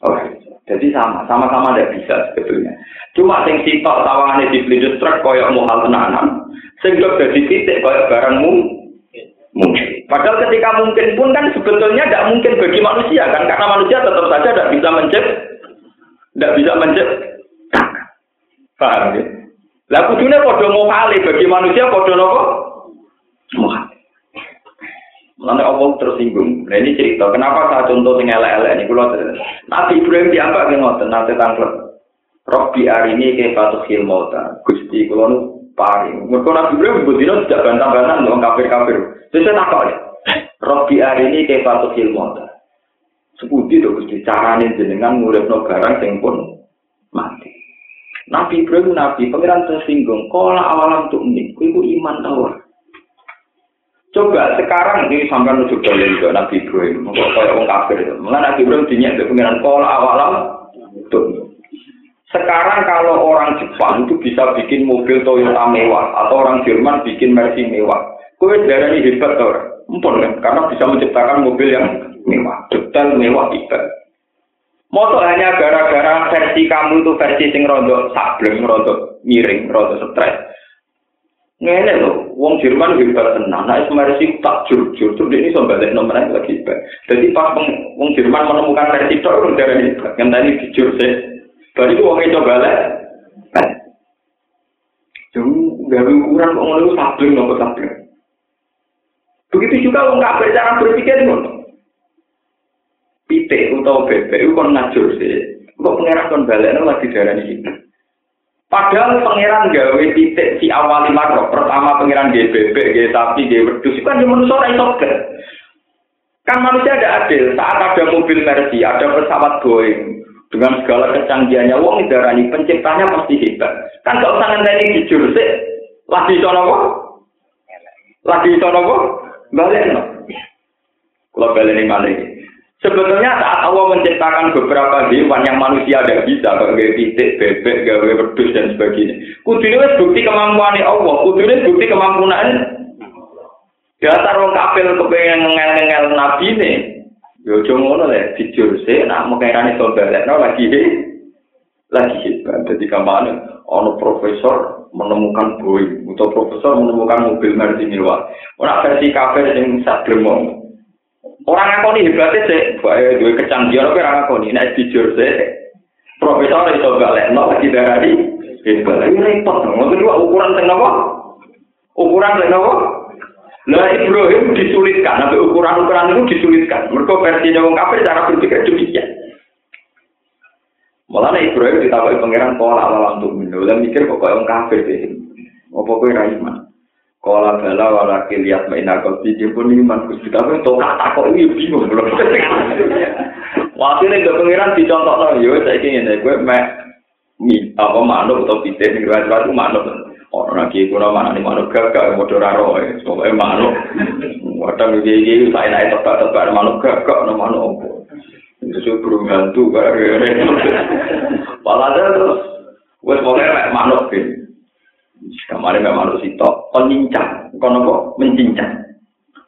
Oh, jadi sama, sama-sama tidak bisa sebetulnya. Cuma sing sitok tawangannya dibeli truk koyok muhal tenanan, sing dari titik koyok barangmu mungkin. Padahal ketika mungkin pun kan sebetulnya tidak mungkin bagi manusia kan, karena manusia tetap saja tidak bisa menciptakan tidak bisa menciptakan. Paham ya? Lah kudune padha kali bagi manusia padha napa? Mohale. Mulane Allah tersinggung. Nah ini cerita, kenapa saya contoh sing elek-elek ini kula Nabi Ibrahim diambak nggih ngoten nate tanglet. Robbi arini ke fatuh mauta. Gusti kula nu paring. Mergo Nabi Ibrahim budino tidak bantah-bantah wong kafir-kafir. Terus saya takok ya. Robbi arini ke fatuh mauta. Sepundi to Gusti carane jenengan nguripno barang sing pun. Nabi Ibrahim Nabi pangeran tersinggung. Kala awalam tuh ini, iku iman tawar. Coba sekarang ini sampai dalil juga Nabi Ibrahim, kok kayak orang kafir itu. Nabi Ibrahim dinyak ke pengiran kola awalam. Sekarang kalau orang Jepang itu bisa bikin mobil Toyota mewah atau orang Jerman bikin Mercy mewah, kue darah ini hebat orang, empun kan? Karena bisa menciptakan mobil yang mewah, detail mewah hebat. Moto hanya gara-gara versi kamu itu versi sing rondo sableng, rondo miring, rondo stres. Ngene lho, wong Jerman hebat tenang. Nah, Mercy tak jujur, tuh ini so balik nomor lagi. Jadi pas wong Jerman menemukan versi itu, udah dari hebat. Tadi jujur sih. Tadi itu wongnya coba lah. Jadi gak ukuran kok ngono sabling nopo sabling. Begitu juga wong kafir cara berpikir ngono. Pitik utawa bebek itu kon ngajur sih. Kok pengerak kon balik lagi darah ini. Padahal pangeran gawe titik si awal lima roh. Pertama pangeran gawe bebek, gawe sapi, wedus. Itu kan cuma manusia iso Kan manusia ada adil. Saat ada mobil Mercy, ada pesawat Boeing. Dengan segala kecanggihannya, wong darani penciptanya pasti hebat. Kan gak usah ngenteni jujur sih. Lagi iso nopo? Lagi iso nopo? Balik no. Kalau balik ini mana Sebetulnya saat Allah menciptakan beberapa hewan yang manusia tidak bisa, kayak titik, bebek, gawe wedus dan sebagainya. Kudunya bukti kemampuan Allah, kudunya bukti kemampuan Dasar orang kafir kepengen ngel-ngel nabi ini. Yo ngono lah, jujur sih, nak mengenai saudara, no lagi lagi hebat. Jadi ke mana? Ono profesor menemukan boeing, atau profesor menemukan mobil Mercy mewah. Orang versi kafir yang sadremong. Orang ngakoni hebatnya sih, bahaya dua kecanggihan, tapi orang ngakoni, ini jujur sih. Profesor itu balik, no lagi dari hebat, ini repot, mungkin dua ukuran tengah apa? Ukuran tengah apa? Nah Ibrahim disulitkan, tapi ukuran-ukuran itu disulitkan. Mereka versi orang kafir cara berpikir demikian. Malah Ibrahim ditapai pangeran pola alam untuk minum, dan mikir kok orang kafir sih. Apa kau iman? Kala bala walaki lihat main akal dia pun iman gusti tapi untuk kata kok ini bingung belum. <laughs> Wakilnya gak pengiran dicontoh lah, yo saya ingin ini gue mek mi apa manuk atau pite nih gue itu manuk. Orang lagi gue mana nih manuk gagak mau doraro ya, soalnya manuk. Wadang gigi gigi saya naik tebak tebak manuk gagak no manuk. Itu burung hantu kayak Malah terus, gue pokoknya manuk gitu. Kemarin memang harus itu penincang, kono kok mencincang.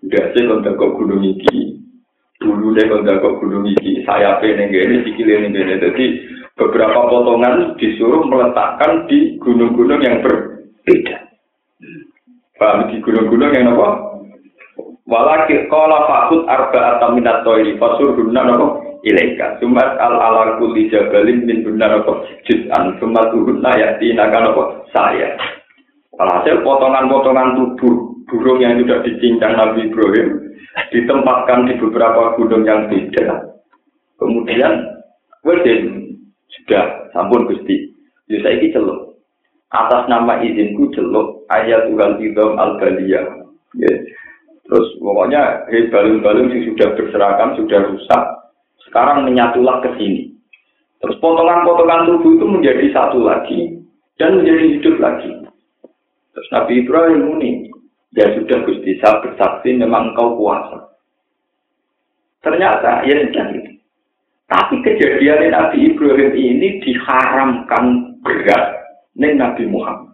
Udah sih kalau kok gunung iki, dulu deh kalau kok gunung iki, saya pengen gini, ini gini. Jadi beberapa potongan disuruh meletakkan di gunung-gunung yang berbeda. Paham? Di gunung-gunung yang apa? Walakir kola fakut arba atau minat toiri fasur guna nopo ilaika. Sumat al ala kulli jabalin min guna nopo juz'an sumat guna yakti naga nopo saya Alhasil potongan-potongan tubuh burung yang sudah dicincang Nabi Ibrahim ditempatkan di beberapa gunung yang beda. Kemudian, Wedin sudah sampun gusti. Jadi saya ini celuk. Atas nama izinku celuk ayat Tuhan Idom al -Baliyah. Ya. Terus pokoknya balung-balung yang sudah berserakan, sudah rusak. Sekarang menyatulah ke sini. Terus potongan-potongan tubuh itu menjadi satu lagi dan menjadi hidup lagi. Terus Nabi Ibrahim muni, ya sudah Gusti saya bersaksi memang kau kuasa. Ternyata ya sudah gitu. Tapi kejadian Nabi Ibrahim ini diharamkan berat ning Nabi Muhammad.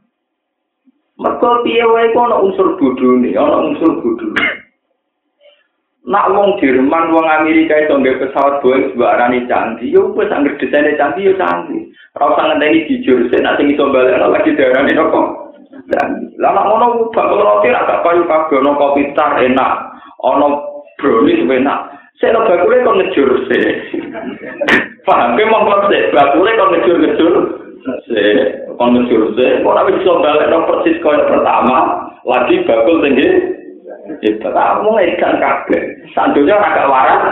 Mereka piye wae ana unsur bodhone, ana unsur bodhone. Nak wong Jerman, wong Amerika itu nggak pesawat Boeing sebuah arani canggih, yo wes angger desainnya canggih yo canggih. Ora usah ngenteni jujur, sih nanti iso balik lagi darane kok. Dan lama ngono bakul roti ra gak payu kabeh ono kopi tar enak, ono brownies enak. Saya lo bakule kok ngejur sih. <laughs> Paham ke mau sih, bakule kok ngejur-ngejur. Sih, kok ngejur sih. Ora bisa balik no persis koyo pertama, lagi bakul tinggi Itu kamu ngedan kabeh. Sandunya agak waras.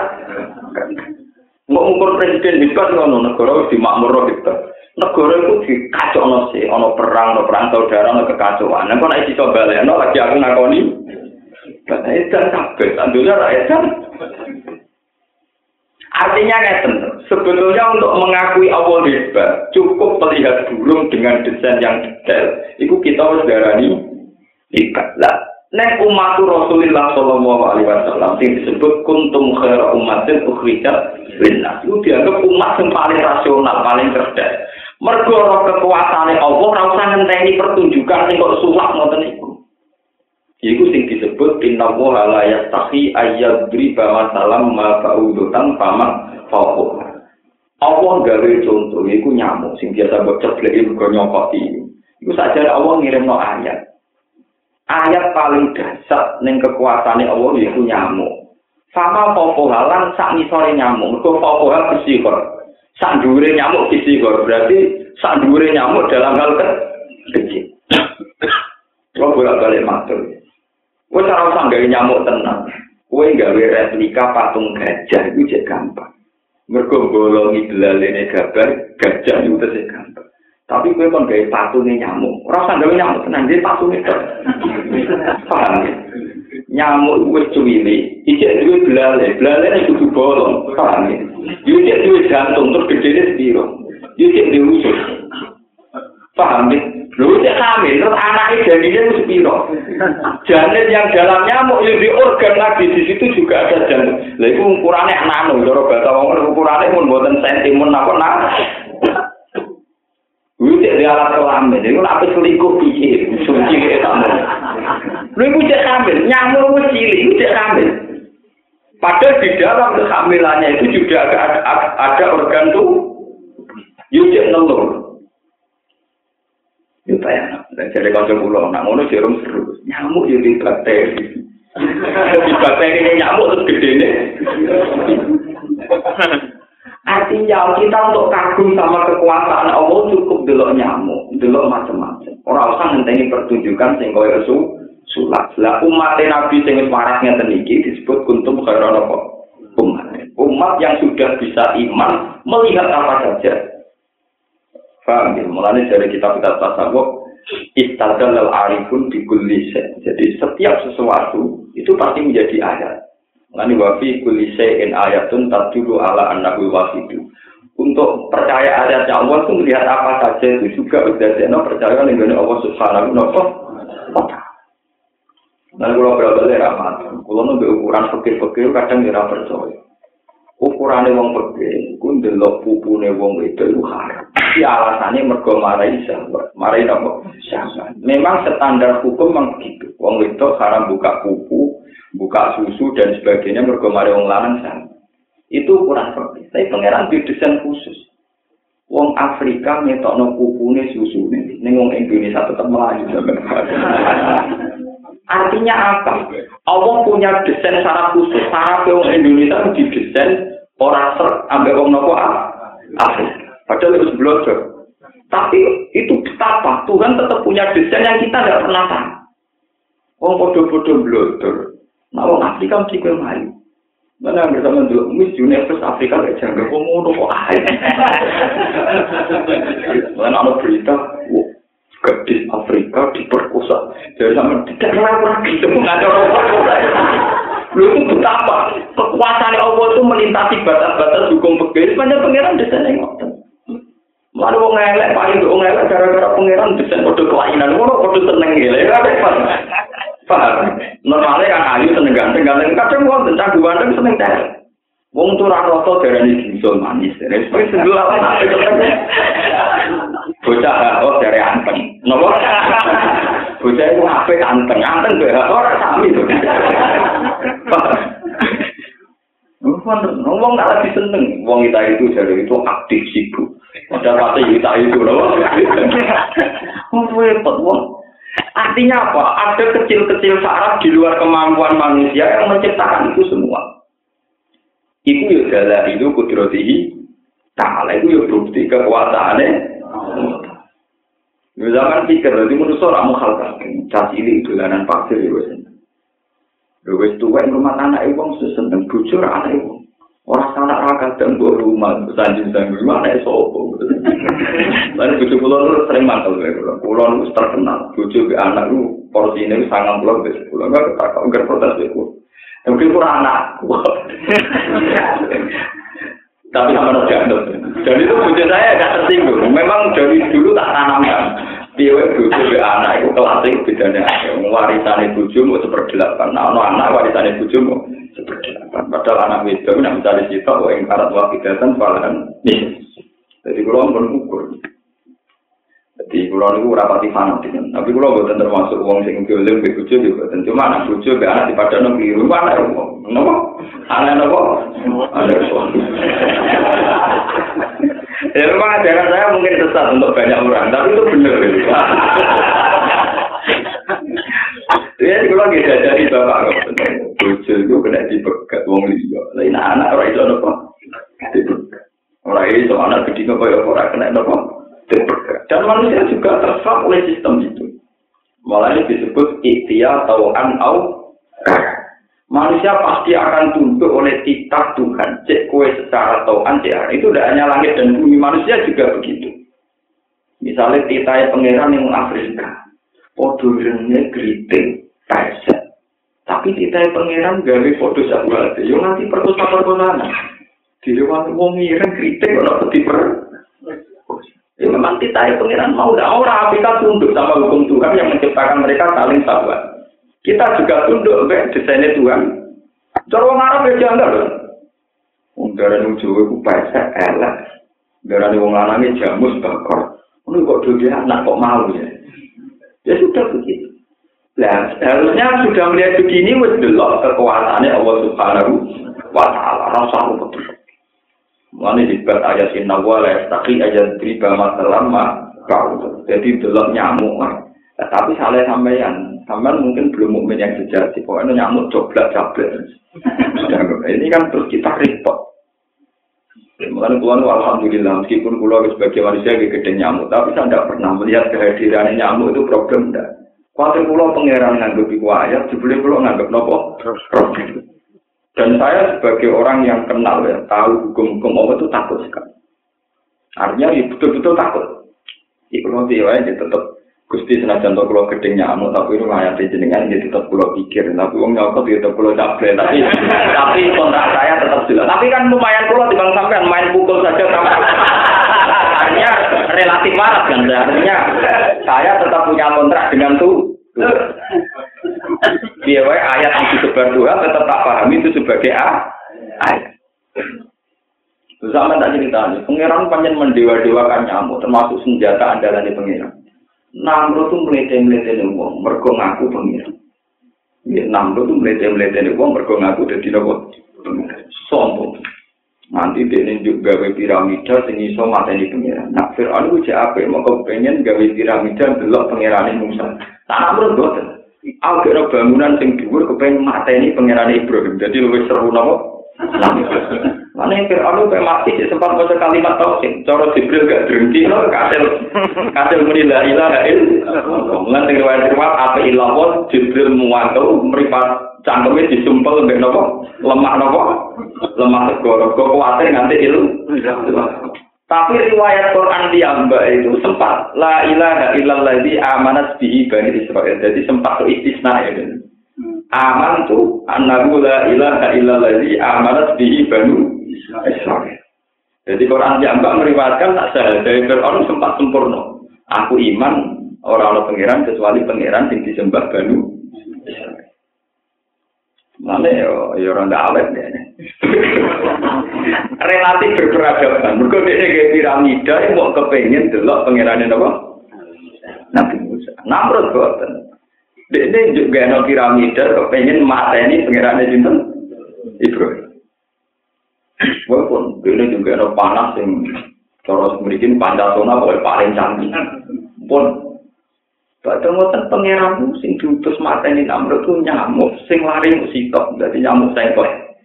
Mau ngukur presiden hebat ngono negara di makmur gitu. Negara itu dikacau nasi, ono perang, ono perang saudara, ono kekacauan. Kok naik coba no lagi aku ngakoni. Kata edan kabeh, sandunya edan. Artinya ngeten, sebetulnya untuk mengakui Allah hebat, cukup melihat burung dengan desain yang detail. Itu kita harus darani hebat. Lah, nek umat Rasulullah Shallallahu Alaihi Wasallam yang disebut kuntum khaira umatin ukhrijat linnas. Itu dianggap umat yang paling rasional, paling cerdas. Mergo kekuasaane Allah ora usah ngenteni pertunjukan sing kok sulak ngoten iku. Iku sing disebut inna wa la yastahi ayyadriba masalam ma fa'udutan paman fa'uduh. Allah gawe contoh, iku nyamuk, sing biasa buat cebleki mergo nyokoti. Iku saja Allah ngirim no ayat. Ayat paling dasar ning kekuasaane Allah iku nyamuk. Sama popo halan sak nisore nyamuk, mergo popo hal bersihor. Sak dhuwure nyamuk bersihor, berarti sak dhuwure nyamuk dalam hal kecil. Kalau bolak-balik matur. Kowe ora usah gawe nyamuk tenang. Kowe gawe replika patung gajah itu cek gampang. Mergo bolongi belalene gambar gajah itu cek gampang. Tapi kowe kon gawe patunge nyamuk. Ora gawe nyamuk tenang, dia patunge tok. Paham ya? Nyamuk wis cuwili, iki duwe belale, belalene kudu bolong. Paham ya? Yo cek duwe jantung terus gedene sepiro. Yo cek duwe usus. Paham ya? Lu cek hamil, terus anaknya jadinya itu sepiro. Janin yang dalam nyamuk, yang di organ lagi, di situ juga ada jantung. Lah itu ukurannya nano, kalau bahasa orang ukurannya pun buatan sentimen apa nak. Cek di alat kelamin, itu apa selingkuh pikir, suci kamu. Lu itu cek hamil, nyamuk itu cilik, itu cek hamil. Padahal di dalam kehamilannya itu juga ada, ada organ tuh, yuk cek nelur. Itu ya, dan jadi kalau pulau, nak ngono jarum seru, nyamuk jadi bakteri. Di bakteri ini nyamuk terus gede nih. Artinya kita untuk kagum sama kekuasaan Allah cukup delok nyamuk, delok macam-macam. Orang usah ngenteni pertunjukan koyo resu sulak. Lah umat Nabi sing wis waras ngeten iki disebut kuntum khairan apa? Umat. Umat yang sudah bisa iman melihat apa saja. Paham ya? Mulanya dari kitab-kitab tasawuf istadal al arifun di Jadi setiap sesuatu itu pasti menjadi ayat. Ngani wafi kulise in ayatun tadulu ala annahu wahidu. Untuk percaya ayatnya Allah itu melihat apa saja itu juga sudah percaya dengan Allah Subhanahu wa taala. Nah, kalau berapa ramat, kalau nunggu ukuran fakir-fakir kadang tidak percaya. Ukurannya wong fakir, ku ndelok pupune wong itu itu haram. Si alasannya mergo marai sahabat, marai apa? Sahabat. Memang standar hukum memang begitu. Wong itu haram buka pupu, buka susu dan sebagainya mergo mari wong lanang sana. Itu ukuran fakir. Tapi pangeran di desain khusus. Wong Afrika ngetokno pupune susune, ning wong Indonesia tetap melayu Artinya apa? Allah punya desain secara khusus. Saraf wong Indonesia didesain orang ser ambek wong nopo Afrika. Padahal itu belajar. Tapi itu betapa Tuhan tetap punya desain yang kita tidak pernah tahu. Wong bodoh-bodoh belajar. Nah, wong Afrika mesti kue mari. Mana yang bersama dulu, Miss Universe Afrika gak jaga, kok ngono kok aja. Mana ada berita, gadis Afrika diperkosa. Jadi sama tidak lagi, itu ada orang Lu itu betapa kekuasaan Allah itu melintasi batas-batas hukum pegawai. Sepanjang pangeran yang ngotot. Lalu wong elek paling wong elek gara-gara pangeran desain kode kelainan, ngono kode seneng gile, ya Paham? Normalnya kan ayu seneng ganteng, ganteng kadang wong tentang ganteng seneng teh. Wong tuh rano to dari ini gisul manis, sebagai sebelah Bocah oh dari anteng, nopo. Bocah itu apa anteng, anteng tuh orang sami tuh. Ngomong nggak lagi seneng, wong kita itu dari itu aktif sibuk. Ada kata kita itu loh. Wong repot wong. Artinya apa? Ada kecil-kecil saraf di luar kemampuan manusia yang menciptakan itu semua. Itu ya adalah itu kudrotihi ta'ala itu ya bukti kekuasaannya. Lu zaman pikir, lu dimana seorang mukhal Cas ini itu lanan pasir ya bosan. Lu wes tua yang rumah tanah ibu mau susun dan bujur anak ibu. Orang sana raga dan gua rumah bersanjung dan gimana ya sobo. Lalu bujur pulau lu sering mantel gue pulau. Pulau lu terkenal. Bujur ke anak lu porsi ini sangat pulau bes. Pulau gak ketakau gak protes ya. Mungkin pura anak. Tapi sama jatuh. Dan itu bojo saya agak tersinggung. Memang dari dulu tak tanamkan. Dia bojo be anak itu kelasnya bedanya. Warisannya bojo mau seperdelapan. Nah, no anak warisannya bojo mau seperdelapan. Padahal anak itu nak mencari cita, wah yang karat wakidatan, malahan nih. Jadi kalau pun Jadi kalau itu rapati fanatik. Tapi kalau bukan termasuk uang sing dolim be bojo anak bojo be anak di padang negeri rumah anak uang. Kenapa? Anak apa? Anak uang. Ya memang ajaran saya mungkin sesat untuk banyak orang, tapi itu benar. Ya, kalau kita dari bapak bojo itu kena dipegat uang liya. Lain anak orang itu apa? Dipegat. Orang itu anak apa ya orang kena apa? Dan manusia juga terserap oleh sistem itu. Malah ini disebut ikhtiar tauan au Manusia pasti akan tunduk oleh titah Tuhan. Cek kue secara tauan cek itu tidak hanya langit dan bumi manusia juga begitu. Misalnya titah pangeran yang Afrika, podurnya geriting, kaisar. Tapi titah pangeran gawe foto sahabat, yo nanti perkosa perkosaan. Di luar wong ngiring geriting kalau per Ya memang kita ya pengiran mau tidak orang Afrika tunduk sama hukum Tuhan yang menciptakan mereka saling sahabat. Kita juga tunduk ke desainnya Tuhan. Cara Arab ya janggal loh. Yang Jawa itu pesek, elek. Darah yang lanangnya jamus, bakor. Ini kok dulu anak kok mau ya? Ya sudah begitu. Nah, harusnya sudah melihat begini, wis delok kekuasaannya Allah Subhanahu wa Ta'ala. Rasa betul. Mulane dibat ayat inna wa la yastaqi ayat riba masalama kau. Jadi delok nyamuk. Nah, tapi salah sampeyan, sampean mungkin belum mukmin yang sejati. Pokoknya nyamuk coblak coblak. <laughs> ini kan terus kita repot. Mulane Tuhan alhamdulillah meskipun kula sebagai manusia gede nyamuk, tapi saya tidak pernah melihat kehadiran nyamuk itu problem enggak. Kuatir pulau pangeran nganggep iku ayat, jebule pulau nganggep nopo? Problem. Dan saya sebagai orang yang kenal ya, tahu hukum-hukum Allah itu takut sekali. Artinya ya betul-betul takut. Di kalau tiwa ya tetap Gusti senajan to kula gedhe nyamuk tapi ayat jenengan ya tetap kula pikir tapi wong nyokot ya tetap kula caple tapi tapi kontrak saya tetap jelas tapi kan lumayan kula timbang sampean main pukul saja sama artinya relatif waras kan artinya saya tetap punya kontrak dengan tuh Biar ayat yang disebar Tuhan tetap tak pahami itu sebagai A, ayat. Zaman tak cerita nih, pangeran panjang mendewa-dewakan nyamuk, termasuk senjata andalan di pangeran. Namro tuh melete-melete uang, mergo ngaku pangeran. Ya, Namro tuh melete-melete uang, mergo ngaku dari nopo sombong. Nanti dia juga gawe piramida sing iso mateni pangeran. Nah, Fir'aun ku cek pengen gawe piramida delok pangeran Musa. Tak namro boten. Aku kira bangunan sing dhuwur kepengen mateni pangeran Ibrahim. Jadi luwih seru nopo? Mana yang Fir'aun kayak mati sih sempat baca kalimat tauhid. Cara Jibril gak drengki loh, kasil kasil muni la ilaha illallah. Mulai dari riwayat riwayat apa ilawat Jibril muwantu meripat cangkemnya disumpel mbek nopo lemah nopo lemah segoro. Kok kuatir nganti ilu. Tapi riwayat Quran diamba itu sempat la ilaha illallah di amanat bihi bani Israel. Jadi sempat itu istisna ya. Aman tuh annahu la ilaha illallah di amanat bihi bani Israel. Jadi Quran diambak meriwayatkan tak saya dari Fir'aun sempat sempurna. Aku iman orang-orang pangeran kecuali pangeran yang disembah Israel. Ya, ya orang tidak awet ya. Relatif berperadaban. Mereka dia kayak piramida yang mau kepengen delok pangeran apa? Nabi Musa. Namrud boten. Dia juga ada piramida kepengen mata ini pangeran itu Ibrahim. Walaupun ini juga ada panas yang cara memiliki Pancasona boleh paling canggih. Pun Pada ngoten pangeran sing diutus ini namrud itu nyamuk sing lari musitok jadi nyamuk sengklek.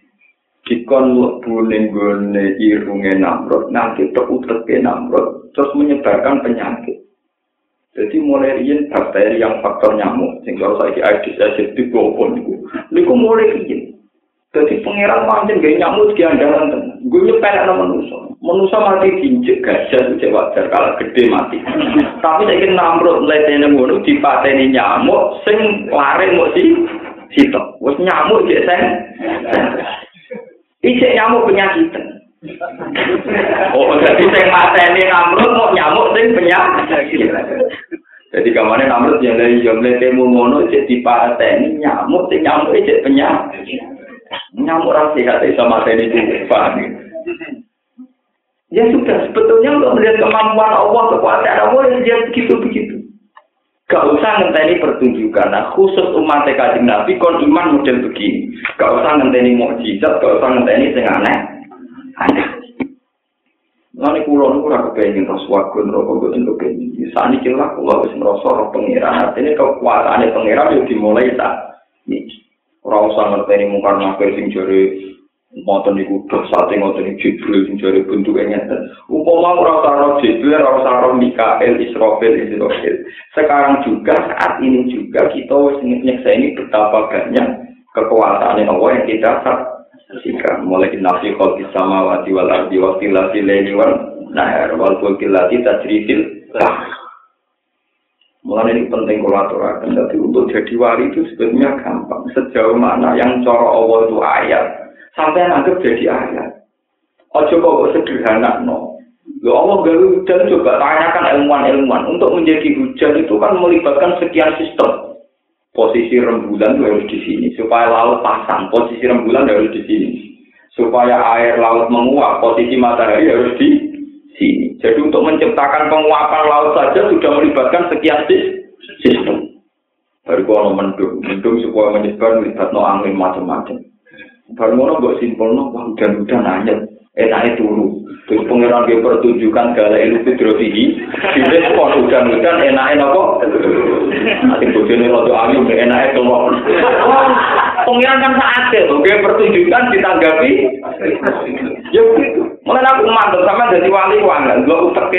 Dikon buling gone irunge namrud nanti terutek ke namrud terus menyebarkan penyakit. Jadi mulai riyen bakteri yang faktor nyamuk sing kalau saiki Aedes aegypti gopo niku. Niku mulai riyen. Jadi pangeran pancen gak nyamuk di andalan tenan. Gue nyepelek nama manusia. Mati diinjek gajah itu wajar kalau gede mati. Tapi saya kira namrud meletene ngono dipateni nyamuk sing lari mau si sitok. Wes nyamuk cek sen. Ijek nyamuk penyakit. Oh, jadi sing mateni namrud mau nyamuk sing penyakit. Jadi kamane namrud yang dari jomle temu ngono cek dipateni nyamuk sing nyamuk cek penyakit. Nyamuk ra sehat iso mateni paham. Ya sudah, sebetulnya untuk melihat kemampuan Allah, kekuasaan Allah, ya begitu-begitu. Gak usah ngenteni pertunjukan. Nah, khusus umat kajian Nabi, kon iman model begini. Gak usah ngenteni mukjizat, gak usah ngenteni sing aneh. Aneh. Lalu kulo niku ora kepengin terus wae neraka kok entuk kene. Sani kira kulo wis ngrasa roh pangeran. Artine kekuasaane pangeran yo dimulai ta. Niki. Ora usah ngerteni mungkar nakir sing jare moten niku dosate ngoten Jibril sing jare bentuke ngeten. Umpama ora usah Jibril, ora usah Mikael, Israfil, Israfil. Sekarang juga saat ini juga kita nyekseni betapa banyak kekuasaan Allah yang kita saksikan. Mulai nasi khalqis samawati wal ardi wa tilati laili wal nahar wal fulki lati tajrifil Mulai ini penting kolaborasi. Jadi untuk jadi wali itu sebetulnya gampang. Sejauh mana yang cara Allah itu ayat, sampai nanti jadi ayat. Ojo kok sederhana no. Ya Allah gawe hujan coba tanyakan ilmuwan-ilmuwan untuk menjadi hujan itu kan melibatkan sekian sistem. Posisi rembulan itu harus di sini supaya laut pasang. Posisi rembulan harus di sini supaya air laut menguap. Posisi matahari harus di sini. Jadi untuk menciptakan penguapan laut saja sudah melibatkan sekian sistem. Baru kalau mendung, mendung supaya menyebar melibat no angin macam-macam. Baru mau buat simpel no, hujan-hujan nanya, enaknya turu. Terus pengiran dia pertunjukan gala ilu fidrofihi, di respon hujan-hujan enaknya nopo. Nanti bojone rodo angin, enaknya keluar. Pengiran kan saat oke pertunjukan ditanggapi. Ya begitu. Mulai aku mantul sama jadi wali wangan, gue utek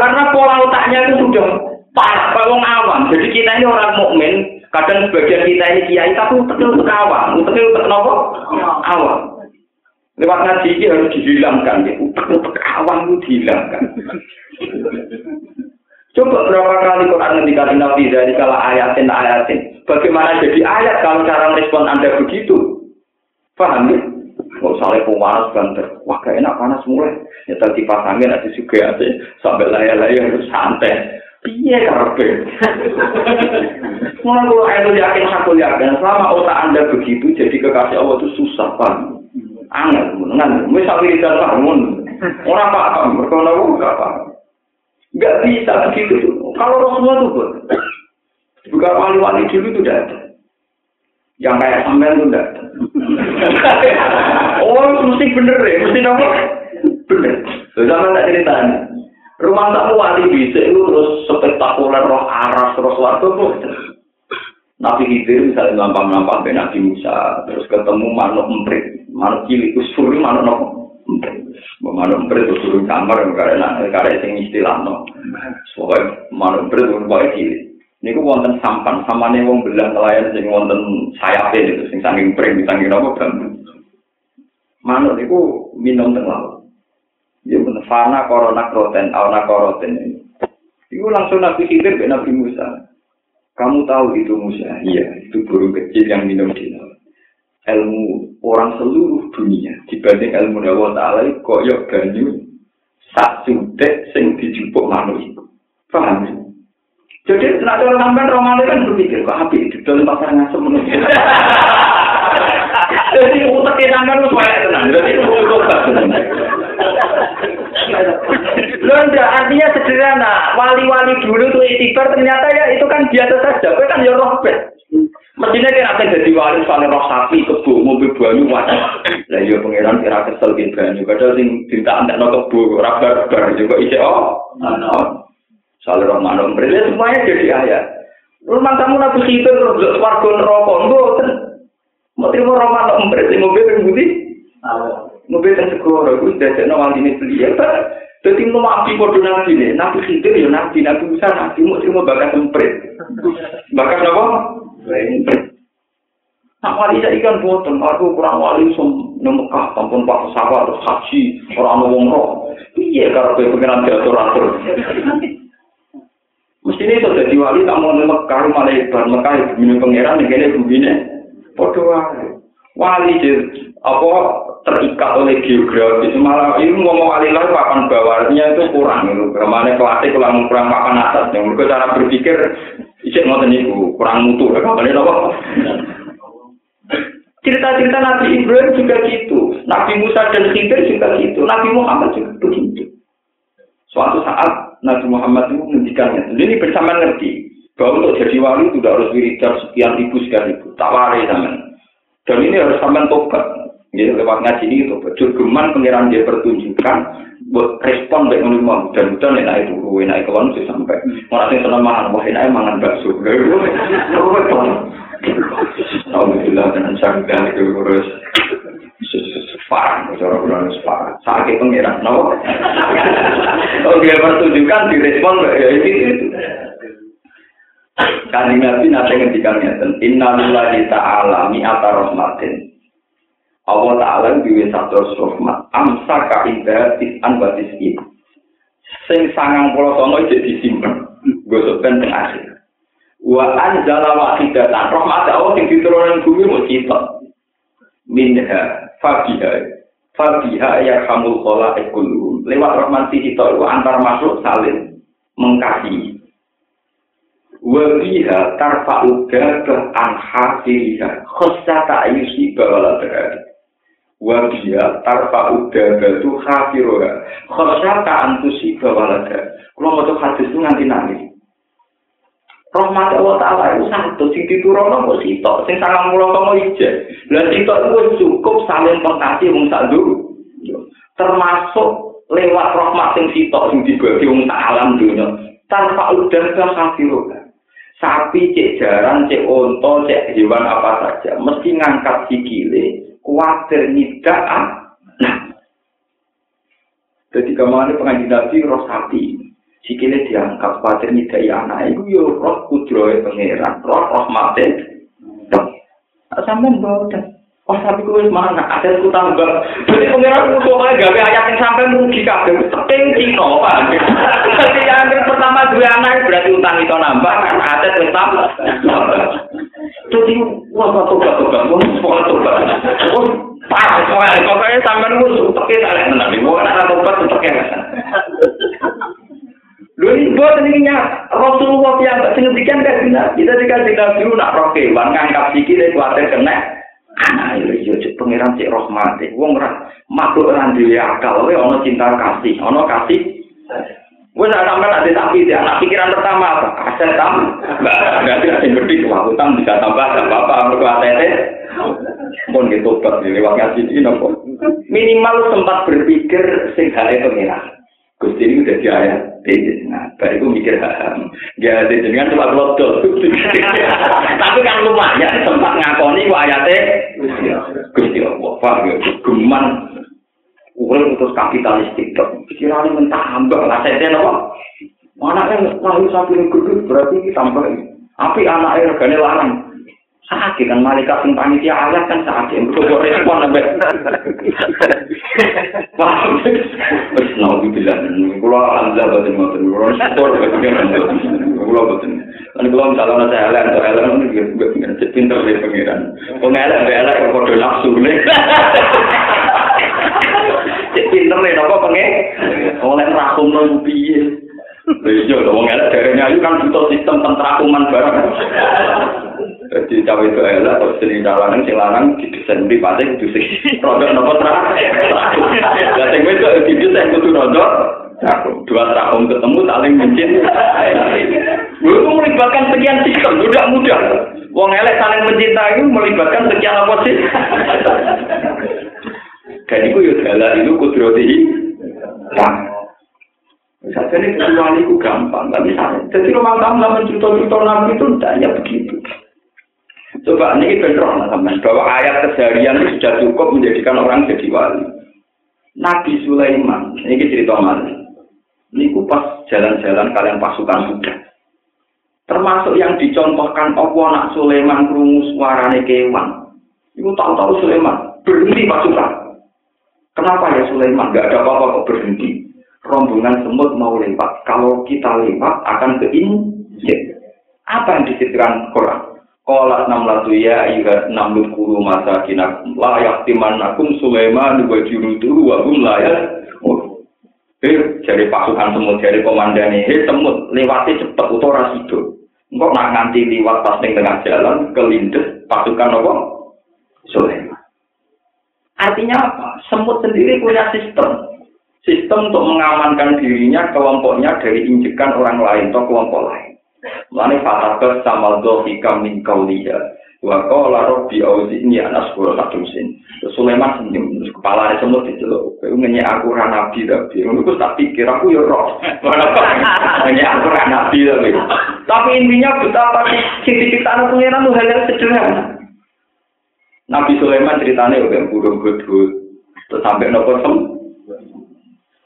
Karena pola otaknya itu sudah parah, kalau awam. Jadi kita ini orang mukmin, kadang sebagian kita ini kiai, tapi uteknya utek awam. Uteknya utek nopo? Awam. Lewat ngaji ini harus dihilangkan, ya. utek-utek awam itu dihilangkan. Coba berapa kali Quran ngendikatin Nabi dari kala ayatin ayatin. Bagaimana jadi ayat kalau cara merespon Anda begitu? Paham ya? Kalau saling panas banter, wah gak enak panas mulai. Ya tadi pasangin ada juga aja sampai laya-laya harus santai. Iya. Mulai kalau itu yakin aku yakin selama otak anda begitu jadi kekasih Allah itu susah paham. Angin, menengan. Misal ini dan bangun, orang paham, berkona gak paham. Gak bisa begitu. Kalau Rasulullah itu juga wali-wali dulu itu tidak. Yang kayak sampean itu enggak. oh, mesti bener ya, mesti nopo? Bener. Zaman tak ceritaan. Rumah tamu wali bisa itu terus spektakuler roh aras terus waktu tuh. Nabi Khidir misalnya gampang-gampang ben Nabi Musa, terus ketemu manuk emprit, manuk cilik usur manuk nopo? Emprit. Manuk emprit turun kamar karena karena sing istilah no. Pokoknya manuk emprit turun cilik. niku wonten sampan samane wong belang nelayan sing wonten sayape niku sing saking pring saking apa bambu manuk niku minum teng laut bener fana korona kroten auna koroten. Iku langsung nabi khidir be nabi Musa. Kamu tahu itu Musa? Iya itu burung kecil yang minum di ilmu orang seluruh dunia dibanding ilmu Allah Ta'ala kok yuk ganyu sak sudek sing dijupuk manuk itu. Paham Jadi nak sampean romane kan berpikir kok api di dalam pasar ngasem menurut. Jadi utak sampean lu suara tenang. Jadi untuk Londa artinya sederhana. Wali-wali dulu tuh itibar ternyata ya itu kan biasa saja. Kau kan ya rohbet. Mestinya kira akan jadi wali soalnya roh sapi kebu mobil banyu wajib. Lah iya pangeran kira kesel gitu banyu. Padahal sing cinta anda no kebu rabar bar juga isi oh. Soal Rahman Umri, semuanya jadi ayat. Rumah kamu nabi itu terus warga neraka, enggak. Mau terima Rahman Umri, si mobil yang budi. Mobil yang segoro, itu sudah jadi nawang ini beli. Jadi mau nabi kode nabi nih, nabi khidir ya nabi, nabi Musa nabi mau terima bakat semprit. Bakat apa? Nah wali saya ikan boten, aku kurang wali som nemekah, tampun pak sahabat terus haji, orang ngomong roh. Iya karena gue pengiran diatur atur. Mesti ini sudah jadi wali, tak mau nemekah, malah ibar Mekah, minum pengiran, yang kini begini. Podo wali apa terikat oleh geografis. Malah ini ngomong alilah papan bawahnya itu kurang itu ke mana klasik kurang kurang papan atas yang mereka cara berpikir isi ngoten itu kurang mutu. Ya kapan apa? Cerita-cerita Nabi Ibrahim juga gitu. Nabi Musa dan Khidir juga gitu. Nabi Muhammad juga begitu. Suatu saat Nabi Muhammad itu menghentikannya. Ini bersama ngerti. Bahwa untuk jadi wali itu harus wiridan sekian ribu sekian ribu tak warai dan ini harus sampai tobat. Ya, lewat ngaji ini itu geman pengiran dia pertunjukan buat respon baik menerima dan nih naik dulu naik kawan sih sampai mau nanti senang makan wah naik mangan bakso. Alhamdulillah dengan sangat itu terus parah, cara bulan parah. Sakit pengiran, no? <laughs> Oke, pertunjukan direspon ya itu. Kan Nabi nanti ngendikan ngeten, Inna lillahi ta'ala mi'ata rahmatin. Allah Ta'ala duwe satu rahmat. Amsa ka indah tisan batis ini sing sangang pulau songo jadi disimpan gue sepen teng akhir. Wa anjala wahidatan rahmat Allah sing diturunkan bumi mau cita minha fabiha fabiha ya kamul kola ekulu lewat rahmat cita antar masuk saling mengkasihi wa biha tarfa'u gabah an hasiriha khosata ayusi bawala berada wa biya tarfa uda batu khafiroha khosyata antusi bawalada kalau mau tuh hadis itu nganti nangis. Rahmat Allah Ta'ala itu satu. Sing diturono kok sitok. Sing sangang mulo kamu ije dan sitok itu cukup saling pengkasih wong sadu termasuk lewat rahmat sing sitok sing dibagi wong tak alam dunia tanpa udah ke khafiroha sapi cek jaran cek onto cek hewan apa saja mesti ngangkat sikile kuatir nidak nah jadi kemarin pengajian nabi roh sapi. Sikile diangkat kuatir nidak ya anak itu yo roh kudroy pangeran roh roh mati sampai bodoh Wah, tapi kowe wis mangkat, ater ku tanggal. Dadi pengiran ku kok ora gawe ayat sing sampe mugi kabeh penting iki kok, Pak. Dadi yang pertama dua anak berarti utang itu nambah, kan ater wis tambah. Dadi wah, kok kok kok kok kok kok kok kok kok kok kok kok kok kok kok kok kok kok Lho ini buat ini nyak, Rasulullah yang sing sengetikan kan Kita dikasih nabi, nak roh kewan, ngangkap sikit, kuatir kena. Itu yo pangeran cek rahmat wong ora makhluk ora duwe akal wae ana cinta kasih ana kasih Gue nak tambah nanti tapi dia anak pikiran pertama apa? Aset tam, ada yang gede wah utang bisa tambah nggak apa-apa untuk aset pun gitu tobat lewat ngaji ini nopo. Minimal sempat berpikir sing hale pengiran. Gusti ini udah di ayat nah baru mikir ham ya dengan cuma lodol <laughs> tapi kan lumayan sempat ngakoni ayatnya. Gusti Allah paham ya geman. Urip terus kapitalistik tok pikirane mentambah lah saya apa yang lahir sapi gede berarti tambah. Api anak air regane larang sakit kan malaikat sing panitia ayat kan sakit. Untuk respon sampai <laughs> paham wis nabi bilang kula alhamdulillah boten ngoten. Kula syukur kula boten. Lan kula misalnya saya elek atau elek iki pinter deh pangeran. Wong elek kok padha nafsu ne? Pinter deh napa pengen oleh rakum piye? Iya, wong elek ayu kan butuh sistem tentrakuman barang. Jadi cawe itu elek atau seni dalangan sing lanang didesain di pate kudu sing rodok nopo tra. Lah sing wedok didesain kudu rodok dua tahun ketemu saling mencin. Itu melibatkan sekian sistem, tidak mudah. Wong elek saling mencintai melibatkan sekian apa sih? Dan itu ya dalam itu kudroti. Saja ini kecuali itu gampang, tapi jadi rumah tangga mencuto-cuto nabi itu tidaknya begitu. Coba ini benar teman bahwa ayat keseharian itu sudah cukup menjadikan orang jadi wali. Nabi Sulaiman, ini cerita mana? Niku pas jalan-jalan kalian pasukan sudah. Termasuk yang dicontohkan Allah nak Sulaiman krungu suarane kewan. Iku tahu-tahu Sulaiman berhenti pasukan. Kenapa ya Sulaiman gak ada apa-apa kok berhenti? Rombongan semut mau lewat. Kalau kita lewat akan keinjek. Apa yang disebutkan Quran? Kolat enam latu ya enam kuru masa kinakum layak timanakum Sulaiman dua jurutu wa hum layak. Eh, jadi pasukan semut, jadi komandan ini, semut lewati cepet utora sido. Engkau nak nganti liwat pas ning tengah jalan kelindes pasukan apa? Sulaiman. Artinya apa? Semut sendiri punya sistem. Sistem untuk mengamankan dirinya, kelompoknya dari injekan orang lain atau kelompok lain. Mane fatabas sama dohika min kauliya. Wa qala rabbi auzi'ni an asbura lakumsin. Sulaiman senyum, terus kepala semut diceluk. Kowe ngenye aku ra nabi tapi ngono tak pikir aku ya roh. Ngenye aku ra nabi tapi. Tapi intinya betapa sing diciptakan pengiran itu hal yang sederhana. Nabi Sulaiman ceritanya udah burung gudut, terus sampai nopo sem.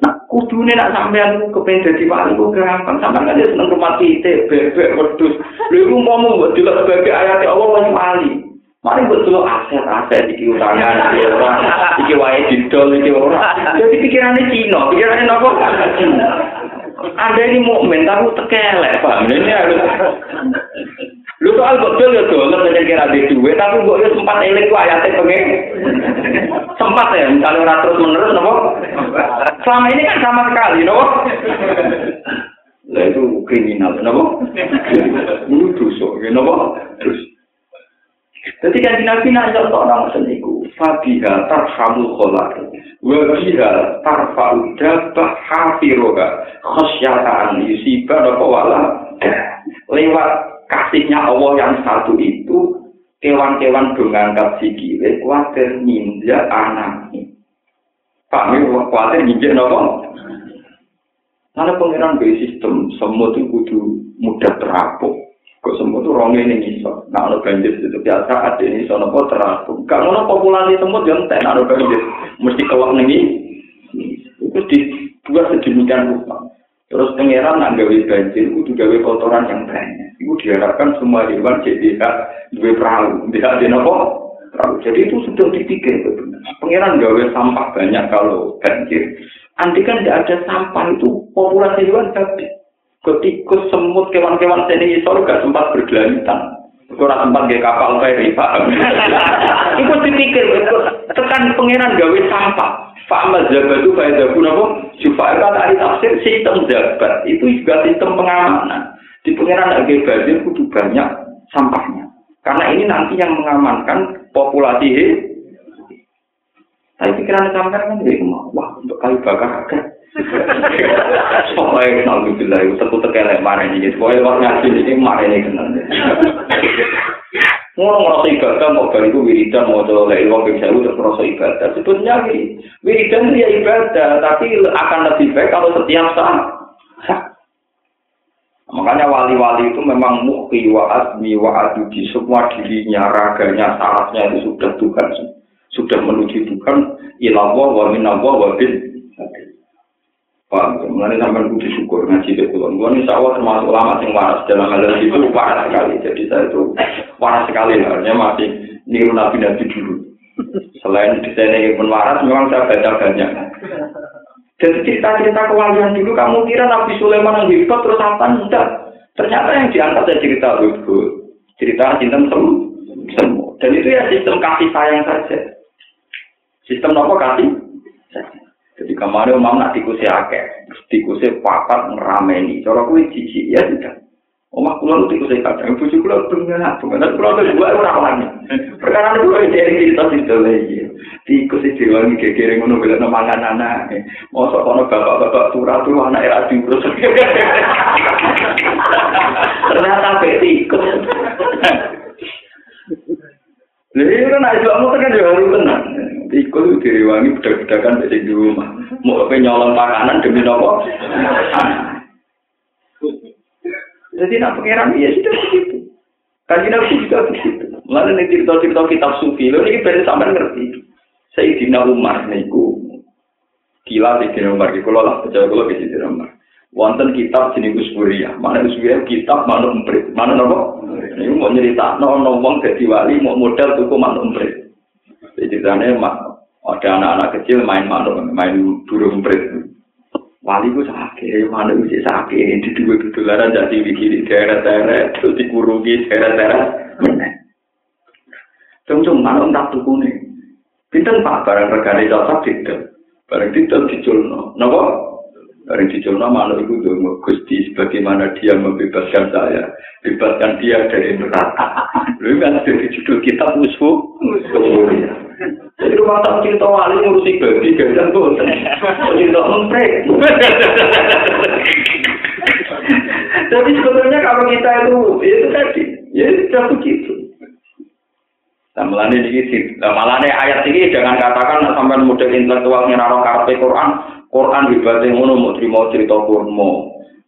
Nah, kudune nak sampean kepengen dadi wali kok gampang. Sampean kan seneng rumah titik, bebek, wedhus. Lha iku umpama mbok delok sebagai ayat Allah wis wali. Mari mbok delok aset-aset iki utangan, iki ora, iki wae didol iki ora. Jadi pikirane Cina, pikirane nopo? Anda ini mukmin tapi tekelek, Pak. Ini harus Lu soal betul ya tuh, lu saja kira di duit, tapi gue ya sempat eling tuh ayatnya pengen. Sempat ya, misalnya orang terus menerus, nopo. Selama ini kan sama sekali, nopo. Lah itu kriminal, nopo. Ini dosa, ya nopo. Terus. Jadi kan nabi nanya orang seniku, Fabiha tarhamul kholar, wabiha tarfa'u dabah hafiroha, khosyata'an yusibah nopo wala. Lewat kasihnya Allah yang satu itu kewan-kewan mengangkat sikile kuatir ninja anaknya. Ini kuatir ninja nopo. Karena pengiran B sistem semua itu kudu mudah terapung. Kok semua itu ronge ini iso. Nah, ada banjir itu biasa ada ini iso nopo terapung. Kalau nopo populasi semut jangan ten ada banjir. Mesti keluar nih. Itu dibuat sedemikian rupa. Terus pengiran nak gawe banjir, kudu gawe kotoran yang banyak. Diharapkan semua hewan jadi dua perahu, tidak ada nopo. Jadi itu sudah dipikir benar. Pengiran gawe sampah banyak kalau banjir. Nanti kan tidak ada sampah itu populasi hewan tapi ketika semut kewan-kewan seni isor gak sempat bergelantan. Kurang sempat gak kapal feri pak. <laughs> itu dipikir tekan pengiran gawe sampah. Fa'amal zabat itu faedah pun apa? Supaya kata ahli tafsir sistem zabat itu juga sistem pengamanan. Di pengiran lagi banjir kudu banyak sampahnya. Karena ini nanti yang mengamankan populasi he. Tapi pikiran sampai kan jadi wah untuk kayu bakar agak. <laughs> Pokoknya alhamdulillah itu satu tekelek mana ini. Pokoknya waktu ngaji ini mana ini kenal. <laughs> Ngono ngerasa ibadah mau balik wiridan mau coba lagi wong bisa terus ngerasa ibadah. Sebetulnya wiridan dia ibadah, tapi akan lebih baik kalau setiap saat. Makanya wali-wali itu memang mukti wa azmi wa adudi semua dirinya, raganya, sarafnya itu sudah Tuhan, sudah menuju Tuhan. Ilallah wa minallah wa bin. Paham, mengenai sampai kudu syukur ngaji ke kulon. Gue insya Allah termasuk ulama yang waras dalam hal itu waras sekali. Jadi saya itu waras sekali, artinya masih niru nabi nabi dulu. Selain desain yang pun waras, memang saya baca banyak. Jadi cerita-cerita kewalian dulu, kamu kira Nabi Sulaiman yang hebat terus apa? Enggak. Ternyata yang diangkat dari cerita itu cerita cinta semua. Dan itu ya sistem kasih sayang saja. Sistem apa kasih? Jadi kemarin umam nak tikusnya akeh, tikusnya papat ngerameni. Cara kuwi cici ya sudah. Omah kula nu tikusnya kadang bojo kula bengak, bengak kula tuh dua ora wani. Perkara itu kok dari cerita situ lagi. Tikus itu dewangi gegere ngono bela mangan anak. Mosok kono bapak-bapak turah tuh anak era diurus. Ternyata tikus. Lha kan aja kamu kan ya harus tenang. Ikut direwangi budak-budakan dari rumah. Mau apa nyolong makanan demi nopo? Jadi nak pengiran ya sudah begitu. Kaji nabi juga begitu. Mulai nih cerita-cerita kitab sufi, lo ini berarti sampai ngerti. Sayyidina Umar niku gila Sayyidina Umar, kalau lah percaya kalau Sayyidina Umar. wonten kitab jenis usburia. Mana usburia kitab mana umprit. Mana nopo? Ini mau cerita, no no wong jadi wali mau modal tuku mana umprit. Ceritanya ada anak-anak kecil main manuk, main burung umprit. Wali ku sakit, mana bisa sakit, di dua ketularan jadi bikin daerah-daerah, terus dikurungi daerah-daerah, meneh. Cung-cung manuk tak tuku nih. Pinten pak barang regane cocok tidak. Barang tidak diculno. Napa? Barang diculno manuk itu dongo Gusti sebagaimana dia membebaskan saya, bebaskan dia dari neraka. Lalu kan dari judul kita musuh. Jadi rumah tak cerita wali ngurusi babi gajan tuh. Cerita memprek. Jadi sebetulnya kalau kita itu, ya itu tadi, ya sudah begitu. Nah, melane iki nah, ayat ini jangan katakan sampai model intelektual ngenaro karpe Quran, Quran hebatnya ngono mau terima cerita kurma.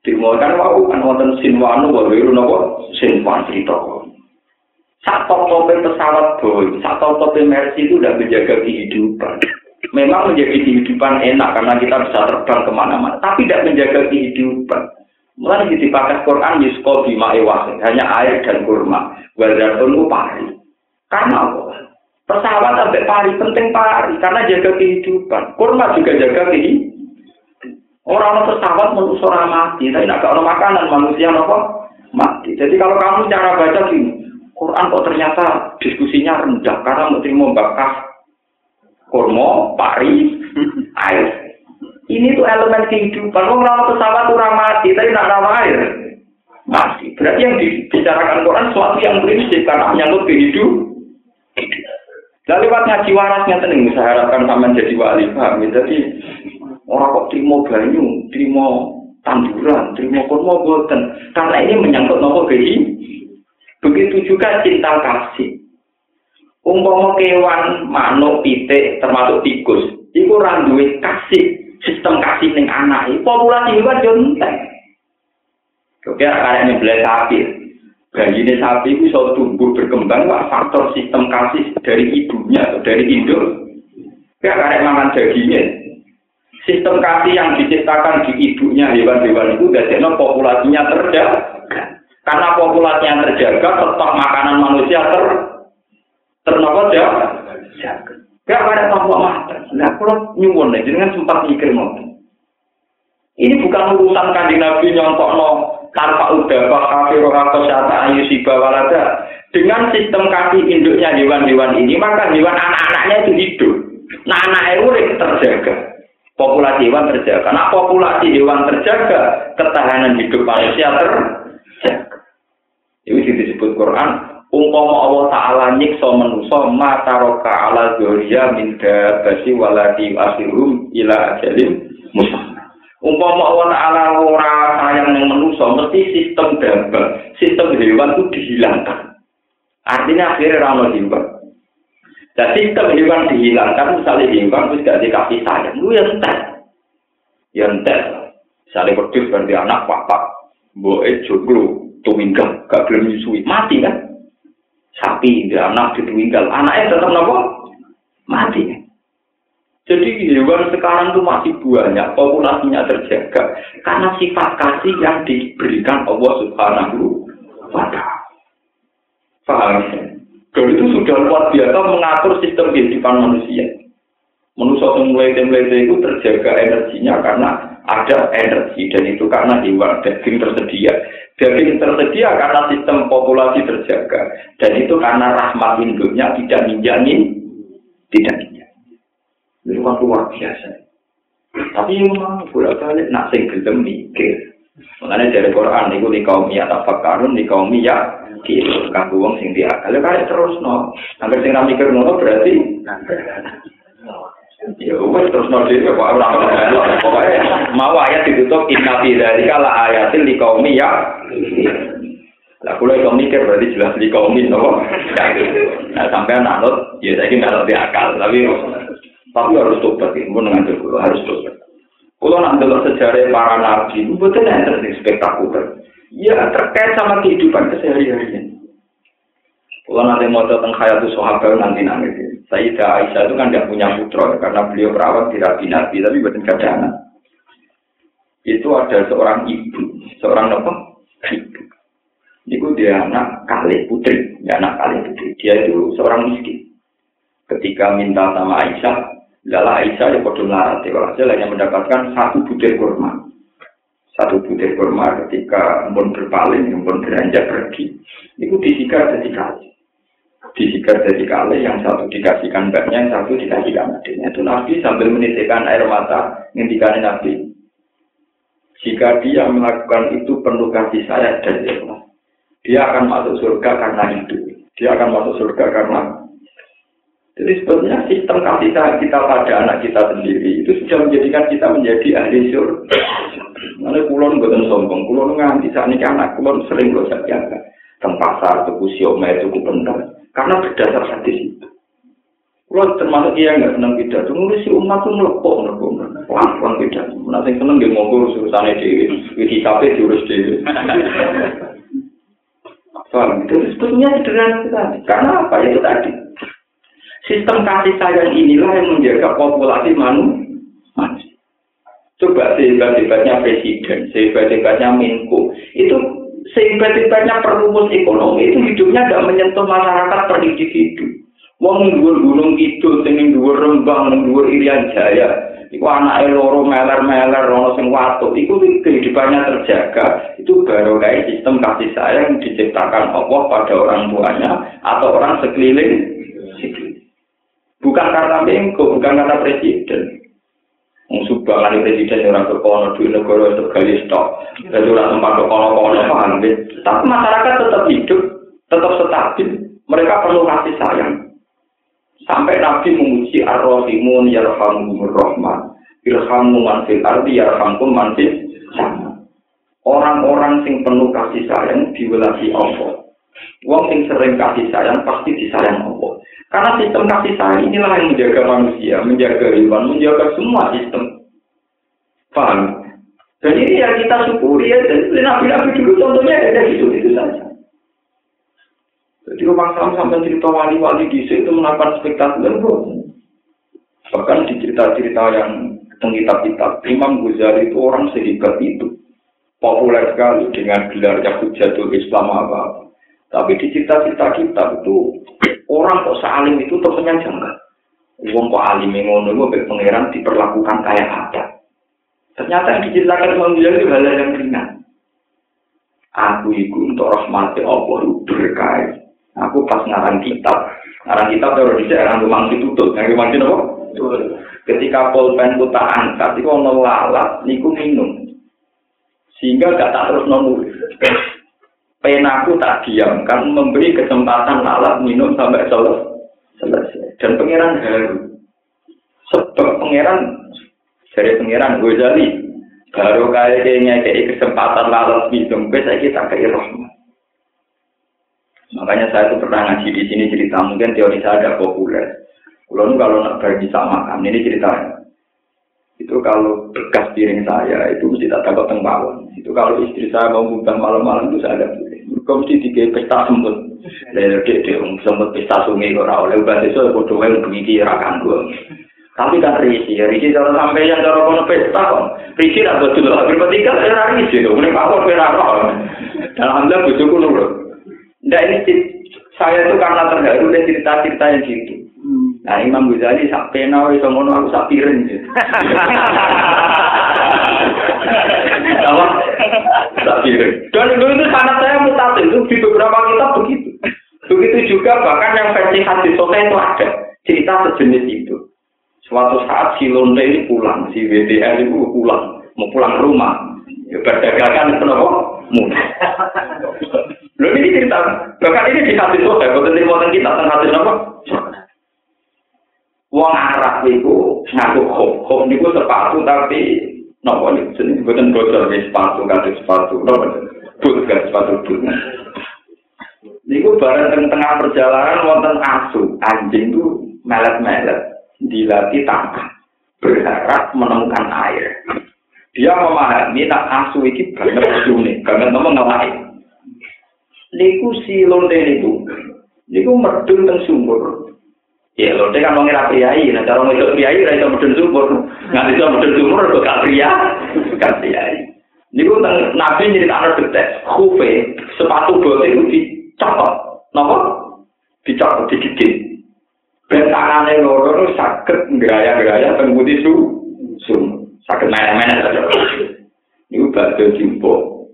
Terima kan wau kan wonten sinwanu wae napa sinwan cerita. Sak tope pesawat boy, sak tope Mercy itu udah menjaga kehidupan. Memang menjadi kehidupan enak karena kita bisa terbang ke mana-mana, tapi tidak menjaga kehidupan. Mulai dipakai Quran yusko bima hanya air dan kurma. Wadatun pari. Karena apa? Pesawat sampai pari penting pari karena jaga kehidupan. Kurma juga jaga kehidupan. Orang pesawat orang mati, tapi tidak ada makanan manusia apa? Mati. Jadi kalau kamu cara baca gini, Quran kok ternyata diskusinya rendah karena mau terima bakar kurma, pari, <laughs> air. Ini tuh elemen kehidupan. Orang pesawat orang mati, tapi tidak ada air. Mati. Berarti yang dibicarakan Quran sesuatu yang prinsip karena menyangkut kehidupan. Lalu lewat ngaji warasnya tenang, saya harapkan taman jadi wali, paham ya? Jadi orang kok terima banyu, terima tanduran, terima kurma boten. Karena ini menyangkut nopo gaji. Begitu juga cinta kasih. Umpama kewan, manuk, pitik, termasuk tikus, itu randuwe kasih, sistem kasih ning anak. Populasi hewan yo entek. Oke, ini belas sapi, bayi ini sapi itu bisa tumbuh berkembang pak faktor sistem kasih dari ibunya atau dari induk ya karena makan dagingnya sistem kasih yang diciptakan di ibunya hewan-hewan itu dari populasinya terjaga karena populasinya terjaga tetap makanan manusia ter ternopo ya gak ada tanpa mata nah kalau nyuwun nih jangan sempat mikir mau. Ini bukan urusan kanji nabi nyontok no tanpa udah kafir atau syata ayu siba walada dengan sistem kaki induknya hewan-hewan ini maka hewan anak-anaknya itu hidup. Nah anak urip terjaga. Populasi hewan terjaga. Nah populasi hewan terjaga ketahanan hidup manusia terjaga ini disebut Quran umpama Allah Ta'ala nyiksa manusia mata roka ala zoria minda basi waladi asirum ila ajalim musa Umpama Allah Ta'ala ora sayang yang manusia, mesti sistem dabah, sistem hewan itu dihilangkan. Artinya akhirnya ramah hewan. Dan sistem hewan dihilangkan, misalnya hewan itu gak dikasih sayang, lu yang entek. Yang entek. Misalnya berarti anak papa, boe joglo, tuwinggal, gak belum nyusui, mati kan? Sapi, dia anak dituwinggal, anaknya tetap nopo? Mati kan? Jadi hewan sekarang itu masih banyak, populasinya terjaga karena sifat kasih yang diberikan Allah Subhanahu wa taala. Paham ya? Dan itu sudah luar biasa mengatur sistem kehidupan manusia. Manusia yang mulai itu terjaga energinya karena ada energi dan itu karena hewan daging tersedia. Daging tersedia karena sistem populasi terjaga dan itu karena rahmat induknya tidak minjamin, tidak itu kan luar biasa. Tapi memang bolak balik nak sing gelem mikir. Makanya dari Quran itu di kaum ya tafakarun di kaum ya gitu. Kamu wong sing dia kalau terus no. Hampir sing mikir ngono berarti. Ya wes terus no dhewe kok ora Pokoknya mau ayat ditutup inna fi dzalika la ayatin di kaum ya. Lah kula iso mikir berarti jelas di kaum ini Nah sampai anut ya saya kira lebih akal tapi Tapi harus tobat, ya. pun dengan itu harus tobat. Kalau nanti sejarah para nabi betul yang spektakuler. Ya terkait sama kehidupan keseharian. Kalau nanti mau tentang khayatu sahabat nanti nangis. Sayyidah Aisyah itu kan tidak punya putra karena beliau perawat di Nabi Nabi tapi bukan kadang itu ada seorang ibu, seorang apa? Ibu. Itu dia anak kali putri, ya anak kali putri. Dia itu seorang miskin. Ketika minta sama Aisyah, lala Aisyah ya bodoh larat, ya hanya mendapatkan satu butir kurma. Satu butir kurma ketika pun berpaling, pun beranjak pergi. Itu disikar jadi kali. Disikar jadi kali, yang satu dikasihkan mbaknya, yang satu dikasihkan adiknya. Itu Nabi sambil menitikkan air mata, ngintikan Nabi. Jika dia melakukan itu penuh kasih saya dan ikhlas dia akan masuk surga karena itu. Dia akan masuk surga karena jadi sebetulnya sistem kasih sayang kita pada anak kita sendiri itu sudah menjadikan kita menjadi ahli surga. Mana kulon bukan sombong, kulon nganti saat ini anak kulon sering loh saya. Teng pasar, tuku siomay, tuku bentar. Karena berdasar hadis itu. Kulon termasuk dia nggak senang pidato, nulis si umat tuh melepok, melepok, pelan-pelan pidato. Nanti seneng dia ngomong urusannya di, di diurus di. Paham? Itu sebetulnya sederhana sekali. Karena apa? Itu tadi. Sistem kasih sayang inilah yang menjaga populasi manusia. Coba sehebat-hebatnya presiden, sehebat-hebatnya Menko, itu sehebat-hebatnya perumus ekonomi itu hidupnya tidak menyentuh masyarakat per individu. Wong dhuwur gunung kidul, sing dhuwur Rembang, dhuwur Irian Jaya, Iku anak loro meler-meler ono sing watu, iku kehidupannya terjaga. Itu baru kayak sistem kasih sayang diciptakan Allah pada orang tuanya atau orang sekeliling. Bukan karena mengko, bukan karena presiden. Wong subhangan presiden orang kekono di negara itu gali stok. Jadi orang tempat kekono-kono paham Tapi masyarakat tetap hidup, tetap stabil. Mereka perlu kasih sayang. Sampai Nabi memuji ar-rahimun yarhamumur rahman. Irhamu man fil ardi yarhamkum man sama. Orang-orang sing penuh kasih sayang diwelasi Allah. Wong sing sering kasih sayang pasti disayang Allah. Karena sistem kasih sayang inilah yang menjaga manusia, menjaga hewan, menjaga semua sistem. Paham? Dan ini yang kita syukuri ya. Dan nabi-nabi dulu contohnya ada gitu itu saja. Jadi rumah Sam sampai cerita wali-wali di situ melakukan spektakuler Bahkan di cerita-cerita yang tentang kitab-kitab, Imam Ghazali itu orang sehebat itu. Populer sekali dengan gelarnya Hujatul Islam apa Tapi di cerita-cerita kitab itu, orang kok saling itu temennya janggal. Uang kok alim ngono itu pangeran diperlakukan kayak apa. Ternyata yang diceritakan Imam itu hal yang ringan. Aku itu untuk rahmati Allah berkait Aku pas ngarang kitab, ngarang kitab baru di daerah rumah tutup, yang rumah apa? Ketika pulpen ku tak angkat, itu ono lalat, niku minum, sehingga gak tak terus nulis. Penaku tak diam, kan memberi kesempatan lalat minum sampai selesai. Dan pangeran haru. Sebab pangeran dari pangeran Ghazali baru kayaknya kayak kesempatan lalat minum, bisa kita kayak rahmat. Makanya saya tuh pernah ngaji di sini cerita mungkin teori saya ada populer. Kalau kalau nak pergi sama makan, ini ceritanya. Itu kalau bekas piring saya itu mesti tak takut tengbawan. Itu kalau istri saya mau buka malam-malam itu saya ada. Kau mesti tiga pesta semut. Lalu dia dia semut pesta sungai kok. Lalu bahasa itu bodoh yang begitu rakan gue. Tapi kan risi, risi kalau sampai yang cara kono pesta kok. Risi lah betul lah. Berarti kan era risi tuh. Apa pera Dan alhamdulillah bujuku nurut. Nggak ini saya itu karena terharu dengan cerita-cerita yang gitu. Hmm. Nah Imam Ghazali sak pena iso ngono aku sak piring. <laughs> Apa? Dan itu, itu sangat saya mutatil itu di beberapa kitab begitu. Begitu juga bahkan yang versi hadis sore itu ada cerita sejenis itu. Suatu saat si Londe ini pulang, si WDL itu pulang, mau pulang ke rumah. Ya berdagangan kenapa? Mudah. Ini cerita, bahkan ini di hadis sohe, bukan di kita tentang hadis apa? Wong Arab itu ngaku khop, khop itu sepatu tapi nopo ini jenis bukan bocor di sepatu, kaki sepatu, nopo but gak sepatu but. Niku bareng tengah tengah perjalanan wonten asu, anjing itu melet-melet, dilatih tangkap, berharap menemukan air. Dia memahami nak asu ini banget unik, banget ngomong ngelain. niku si lonte niku. Niku medun teng sumur ya lonte kan mengira priai nah cara ngedok priai ra iso medun sumur nggak iso medun sumur kok gak pria bekas kiai. Niku Nabi nyeritakno detek, khufe sepatu bote itu dicopot. Napa? Dicopot digigit. Ben tangane loro nu saged ngraya-ngraya teng putih su. Sum. Saged main-main saja. Niku batu jimpo.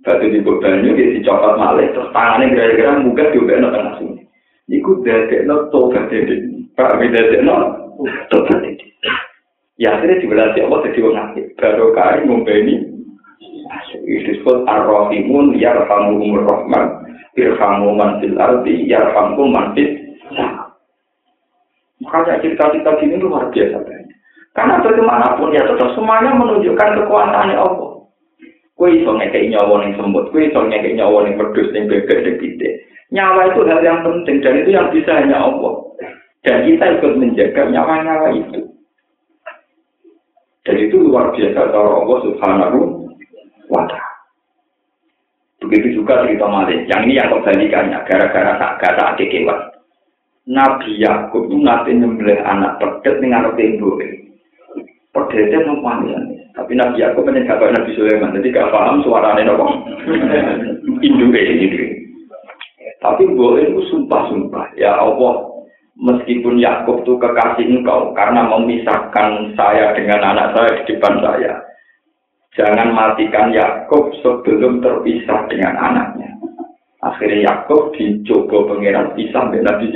Batu jimpo banyu dicopot malih terus tangane ngraya-ngraya muga diobekno tengah sungai. Niku dadekno tobat dede. Pak dadekno tobat dede. Ya akhirnya dibelas Allah jadi wong apik. Baru kali ngombeni disebut ar-rahimun yarhamuhumur rahman irhamu man fil ardi yarhamkum man fil Makanya cerita-cerita gini luar biasa. Karena bagaimanapun ya tetap semuanya menunjukkan kekuasaan Allah. Kue iso ngekei nyawa yang semut, kue iso ngekei nyawa yang berdus, yang beber, yang gede. Nyawa itu hal yang penting dan itu yang bisa hanya Allah. Dan kita ikut menjaga nyawa-nyawa itu. Dan itu luar biasa cara Allah subhanahu wa ta'ala. Begitu juga cerita Malik. Yang ini yang kebalikannya, gara-gara tak kata adik kewan. Nabi Yakub itu nanti nyembelih anak pedet dengan anak ibu. Pedetnya numpangnya. Tapi Nabi Yakub kan gak Nabi Sulaiman, jadi gak paham suaranya nopo. <laughs> Induk ini. Tapi boleh itu sumpah-sumpah. Ya Allah, meskipun Yakub itu kekasih engkau karena memisahkan saya dengan anak saya di depan saya. Jangan matikan Yakub sebelum terpisah dengan anaknya. Akhirnya Yakub dicoba pangeran pisah dengan Nabi.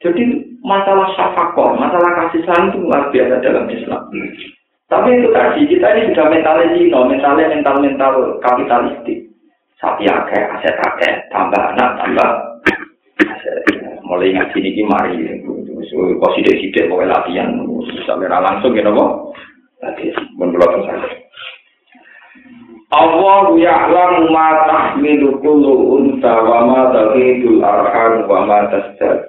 Jadi masalah syafakoh, masalah kasih sayang itu luar biasa dalam Islam. Tapi itu tadi kita ini sudah mentalnya zino, mentalnya mental-mental kapitalistik. Sapi akeh, aset akeh, tambah anak, tambah. Mulai ngaji ini mari. Kok sidik-sidik pokoknya latihan sampai langsung ya nopo Tadi menurut saya. Allah ya'lam ma tahmilu kullu unta wa ma taghidul arham wa ma tasdad.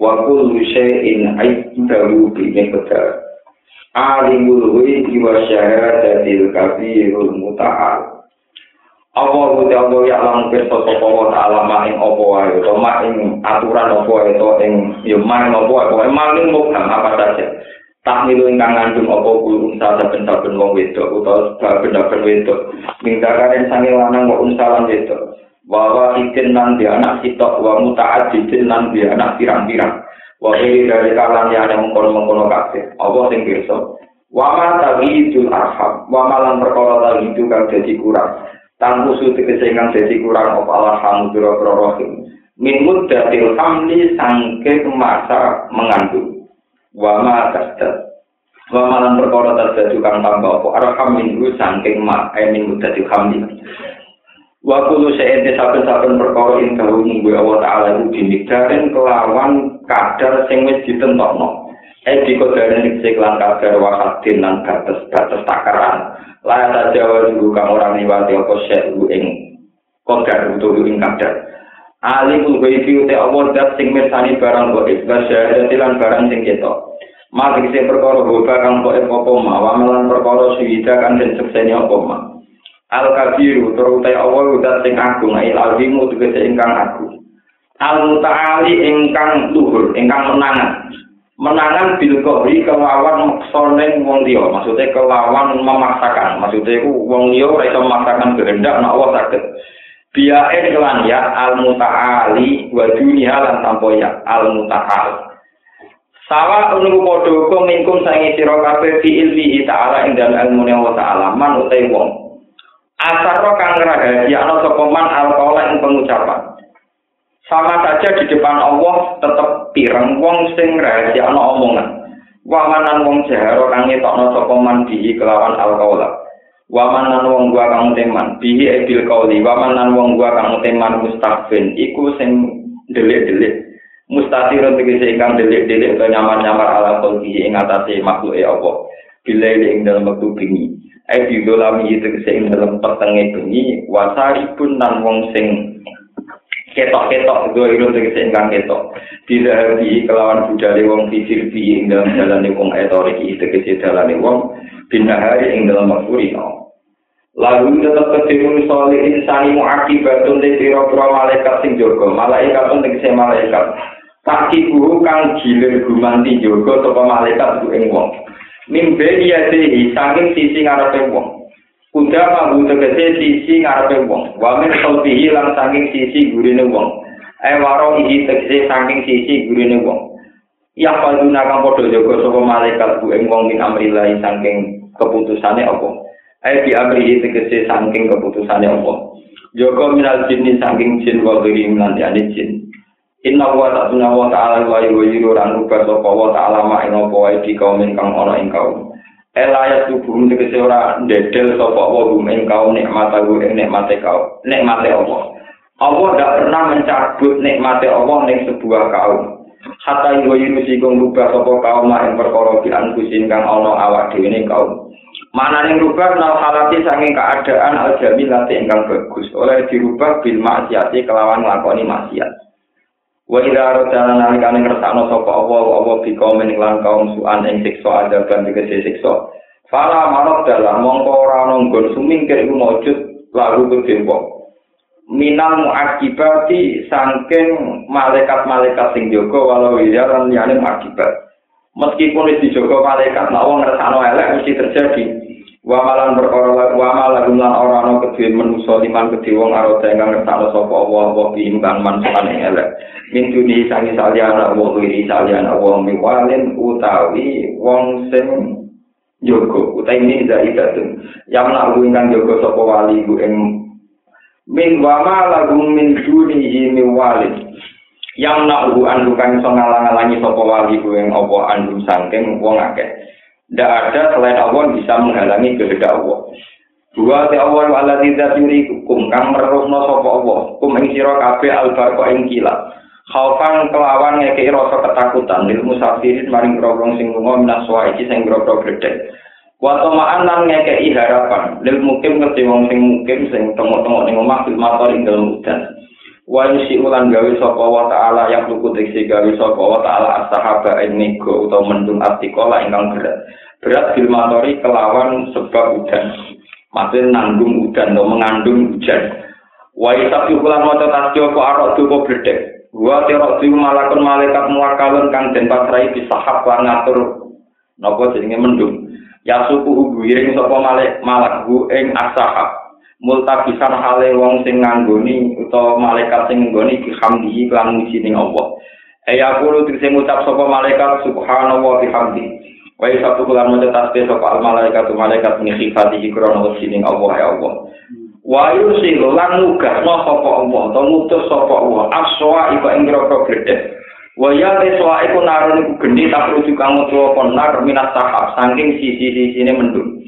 Wa kullu syai'in 'indahu bi miqdar alimul ghaibi wa syahadatil kabirul muta'al Allah uti Allah ya'lam pirsa sapa wa ta'ala ing apa wae utawa ing aturan apa wae to ing yo main apa wae maling mukam apa saja. Tahmilu ingkang ngandung apa kulo unsa saben-saben wong wedok utawa saben-saben wedok. Mingkakane sange lanang kok unsalan wedok. Bahwa ikin nan di anak sitok wa muta'addidin nan di anak pirang-pirang. Wa iri dari kalan yang ada mengkono-mengkono kabeh. Apa sing pirsa? Wa ma taghidul arham. Wa malan perkara taghidu kang dadi kurang tanggu sutik sehingga sesi kurang apa? Alhamdulillah prorohim min muddatil hamli sangke masa mengandung. Wama tasdat wama lan perkara terjadi kang tambah apa? Arham minggu sangke ma eh min muddatil hamli. Wa kudu sehente saben-saben perkara ing dawuh Allah taala iku dimigaren kelawan kadar sing wis ditentokno. Eh dikodane ning siklan kadar wa hadin lan batas batas takaran. La ta jawa dulu kang ora liwati apa syekh ing kodar utawa ing kadar alimul ghaibi te Allah dat sing mirsani barang gaib basyarati lan barang sing ketok. Mati kese perkara hoba kang kok apa ma wa perkara suwida kang den sekseni apa ma. Al kabiru terutai Allah dat sing agung il alimu tegese ingkang agung. Al mutaali ingkang luhur ingkang menangan menangan bil kohri kelawan maksone wong liya. Maksudnya kelawan memaksakan. Maksudnya ku wong liya iso memaksakan kehendak nek Allah saged. Biae kelan ya al mutaali wa dunia lan tanpa ya al mutaal sawa unru padha uga mingkum sange sira kabeh fi ilmi ta'ala ing dalem ilmu Allah ta'ala man utai wong. Asaro kang rahasia ana sapa man alqaula ing pengucapan sama saja di depan Allah tetep pireng wong sing rahasia ana omongan. Wa manan wong jaharo kang ngetokno sapa man bihi kelawan alqaula Waman nan wong gua kang teman bihi ebil kauli waman nan wong gua kang teman mustafin iku sing delik-delik. Mustatirun tegese ingkang delik-delik ke nyamar-nyamar ala kolbi ing atase e apa bila ing dalam waktu bengi. Ai bidolami tegese ing dalam petenge bengi. Wasaripun nan wong sing ketok-ketok dua itu tegese ingkang ketok tidak hari kelawan budale wong fisir bi ing dalam dalane wong etorik tegese dalane wong binahari ing dalam waktu Lalu tetap ketimun soal insani muakibatun di pira-pira malaikat sing jaga. Malaikat pun tegese malaikat. Kaki guru kang gilir gumanti jaga sapa malaikat ku ing wong. mimbe dia dehi saking sisi ngarepe wong kuda mabu tegese sisi ngarepe wong. Wa min lan saking sisi gurine wong. Eh waro iki tegese saking sisi gurine wong. Yang paduna kang padha jaga sapa malaikat ku ing wong min amrilai saking keputusane apa? Eh di amri tegese saking keputusane apa? Jaga minal jinni saking jin wa ghairi lan jin. Inna wa ta'ala wa ta'ala wa yuwiru ran rubah sapa wa ta'ala ma ing apa wae di kaum ingkang ana ing kaum. Ela ya tubuh tegese ora ndedel sapa wa gum ing kaum nikmat aku ing nikmate kaum. Nikmate apa? Allah tidak pernah mencabut nikmate Allah ning sebuah kaum. Hatta yuwiru sikung rubah sapa kaum ing perkara di anfusin kang ana awak dhewe kaum. Mana yang rubah nal halati saking keadaan al-jamilati ingkang bagus oleh dirubah bil maksiati kelawan nglakoni maksiat. Wa ila rodana nalikane ngersakno sapa apa apa bika mening lan kaum suan ing siksa adaban tegese siksa. Fala marot dalam mongko ora ana nggon sumingkir iku maujud lalu kedempo. Minal muakibati sangking malaikat-malaikat sing jaga walau ya lan liyane muakibat. Meskipun wis dijaga malaikat, nek wong ngersakno elek mesti terjadi. Wa malan perkara wa malan lan ora ana kedhe manusa liman kedhe wong arep ingkang ngertakno sapa Allah wa bimbang manfaat ing elek. Min duni sangi saliyana wa wiri saliyana wa miwalin utawi wong sing jogo utawi ini zaidatun yang nak ingkang jogo sapa wali ku ing min wa malan min duni miwalin yang nak andu kang iso ngalang-alangi sapa wali ku ing apa andu saking wong akeh Tidak ada selain Allah bisa menghalangi kehendak Allah. Dua ti Allah wala tidak yuri hukum kang meruhno sapa Allah. Hukum ing sira kabeh albarqa ing kilat. Khaufan kelawan ngekei rasa ketakutan lil musafirin maring grogong sing lunga minas iki sing grogro gede. Wa tamaan lan ngekei harapan lil mukim ngerti wong sing mukim sing temu-temu ning omah bil motor ing dalem udan. Wa yusi ulan gawe sapa wa taala yang luku diksi gawe sapa wa taala as-sahaba ing nego utawa mendung artikola ingkang berat. berat filmatori kelawan sebab hujan. Maksudnya nanggung hujan atau mengandung hujan. Wa isabi ulan maca tasjo ko arok duko bledek. Wa terok di malakun malaikat muwakalun kang den pasrai bisahab lan ngatur napa jenenge mendung. Ya suku ubiring sapa malak hu ing asahab. Multabisan hale wong sing nganggoni utawa malaikat sing nggoni bihamdihi lan muji ning Allah. Eya kulo sing ngucap sapa malaikat subhanallah bihamdihi. Wa satu bulan maca tasbih sapa al malaikat malaikat min khifatihi krono sining Allah ya Allah. Wa yusilu lan nugah sapa Allah to ngutus sapa Allah aswa iku ing groko gede. Wa ya reswa iku narun iku geni tak rujuk kang metu apa nar minat sahab saking sisi-sisine mendung.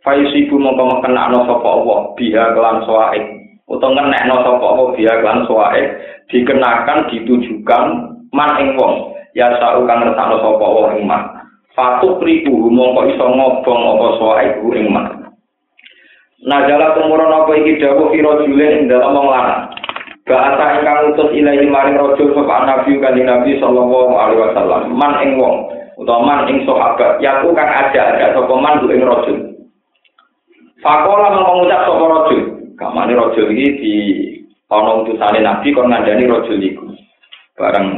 Fa yusibu mongko mekena no sapa Allah biha kelan soaik utawa ngenekno sapa Allah biha kelan soaik dikenakan ditujukan man ing wong ya sa'u kang ngertakno sapa Allah ing man. Fatuk ribu mongko iso ngobong apa soai ku ing mak. Najala tumurun apa iki dawuh kira julen ing dalam wong lanang. Bahasa ingkang utus ilahi maring rojo sapa nabi kanjeng nabi sallallahu alaihi wasallam. Man ing wong utawa man ing sahabat yaku kang ada ada sapa man ing rojo. Fakola mongko ngucap sapa rojo. Kamane rojo iki di ana utusane nabi kon ngandani rojo iku. Bareng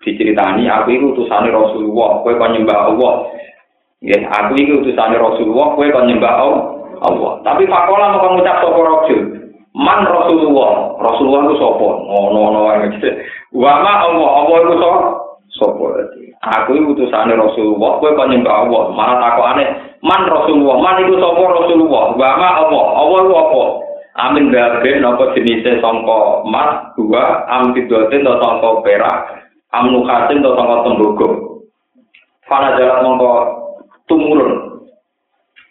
diceritani aku itu utusane Rasulullah, kowe kok nyembah Allah. Ya, aku iki utusane Rasulullah, kowe kok nyembah Allah. Tapi fakola mau ngucap sapa rajul. Man Rasulullah, Rasulullah itu sapa? Ngono-ngono wae gitu. <laughs> Wa ma Allah, Allah itu sapa? Sapa Aku itu utusane Rasulullah, kowe kok nyembah Allah. Malah takokane, man Rasulullah, man itu sapa Rasulullah? Wa ma Allah, Allah itu apa? Amin babe napa jenise sangka emas dua amfidoten atau sangka perak amnu khasim atau tanggal tembogo. Fana jalan mongko tumurun.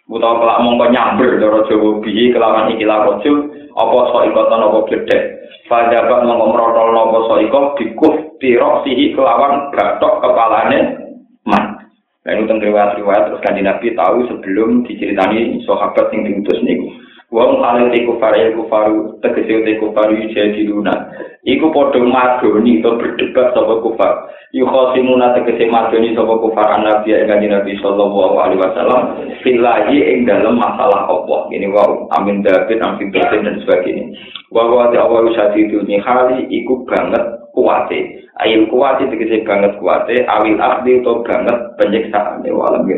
Utawa kelak mongko nyamber doro jowo bihi kelawan ikilah rojo, apa so ikotan apa gledek. Fajabat mongko merotol nopo so ikot dikuf tirok sihi kelawan gatok kepalane man. Dan itu tentang riwayat-riwayat terus kanji Nabi tahu sebelum diceritani sahabat yang diutus niku. Wong kalian iku faru tegese te kufaru jadi luna. Iku padha madoni to berdebat sapa kufar. Yu khosimuna tegese madoni sapa kufar nabi ing kanjeng Nabi sallallahu alaihi wasallam filahi ing dalam masalah Allah. Ini wa amin David amin David dan sebagainya. Wa wa ta'awwa syadidul hali iku banget kuwate Ail kuat itu banget kuatnya, awil abdi atau banget penyiksaan. Ya, walam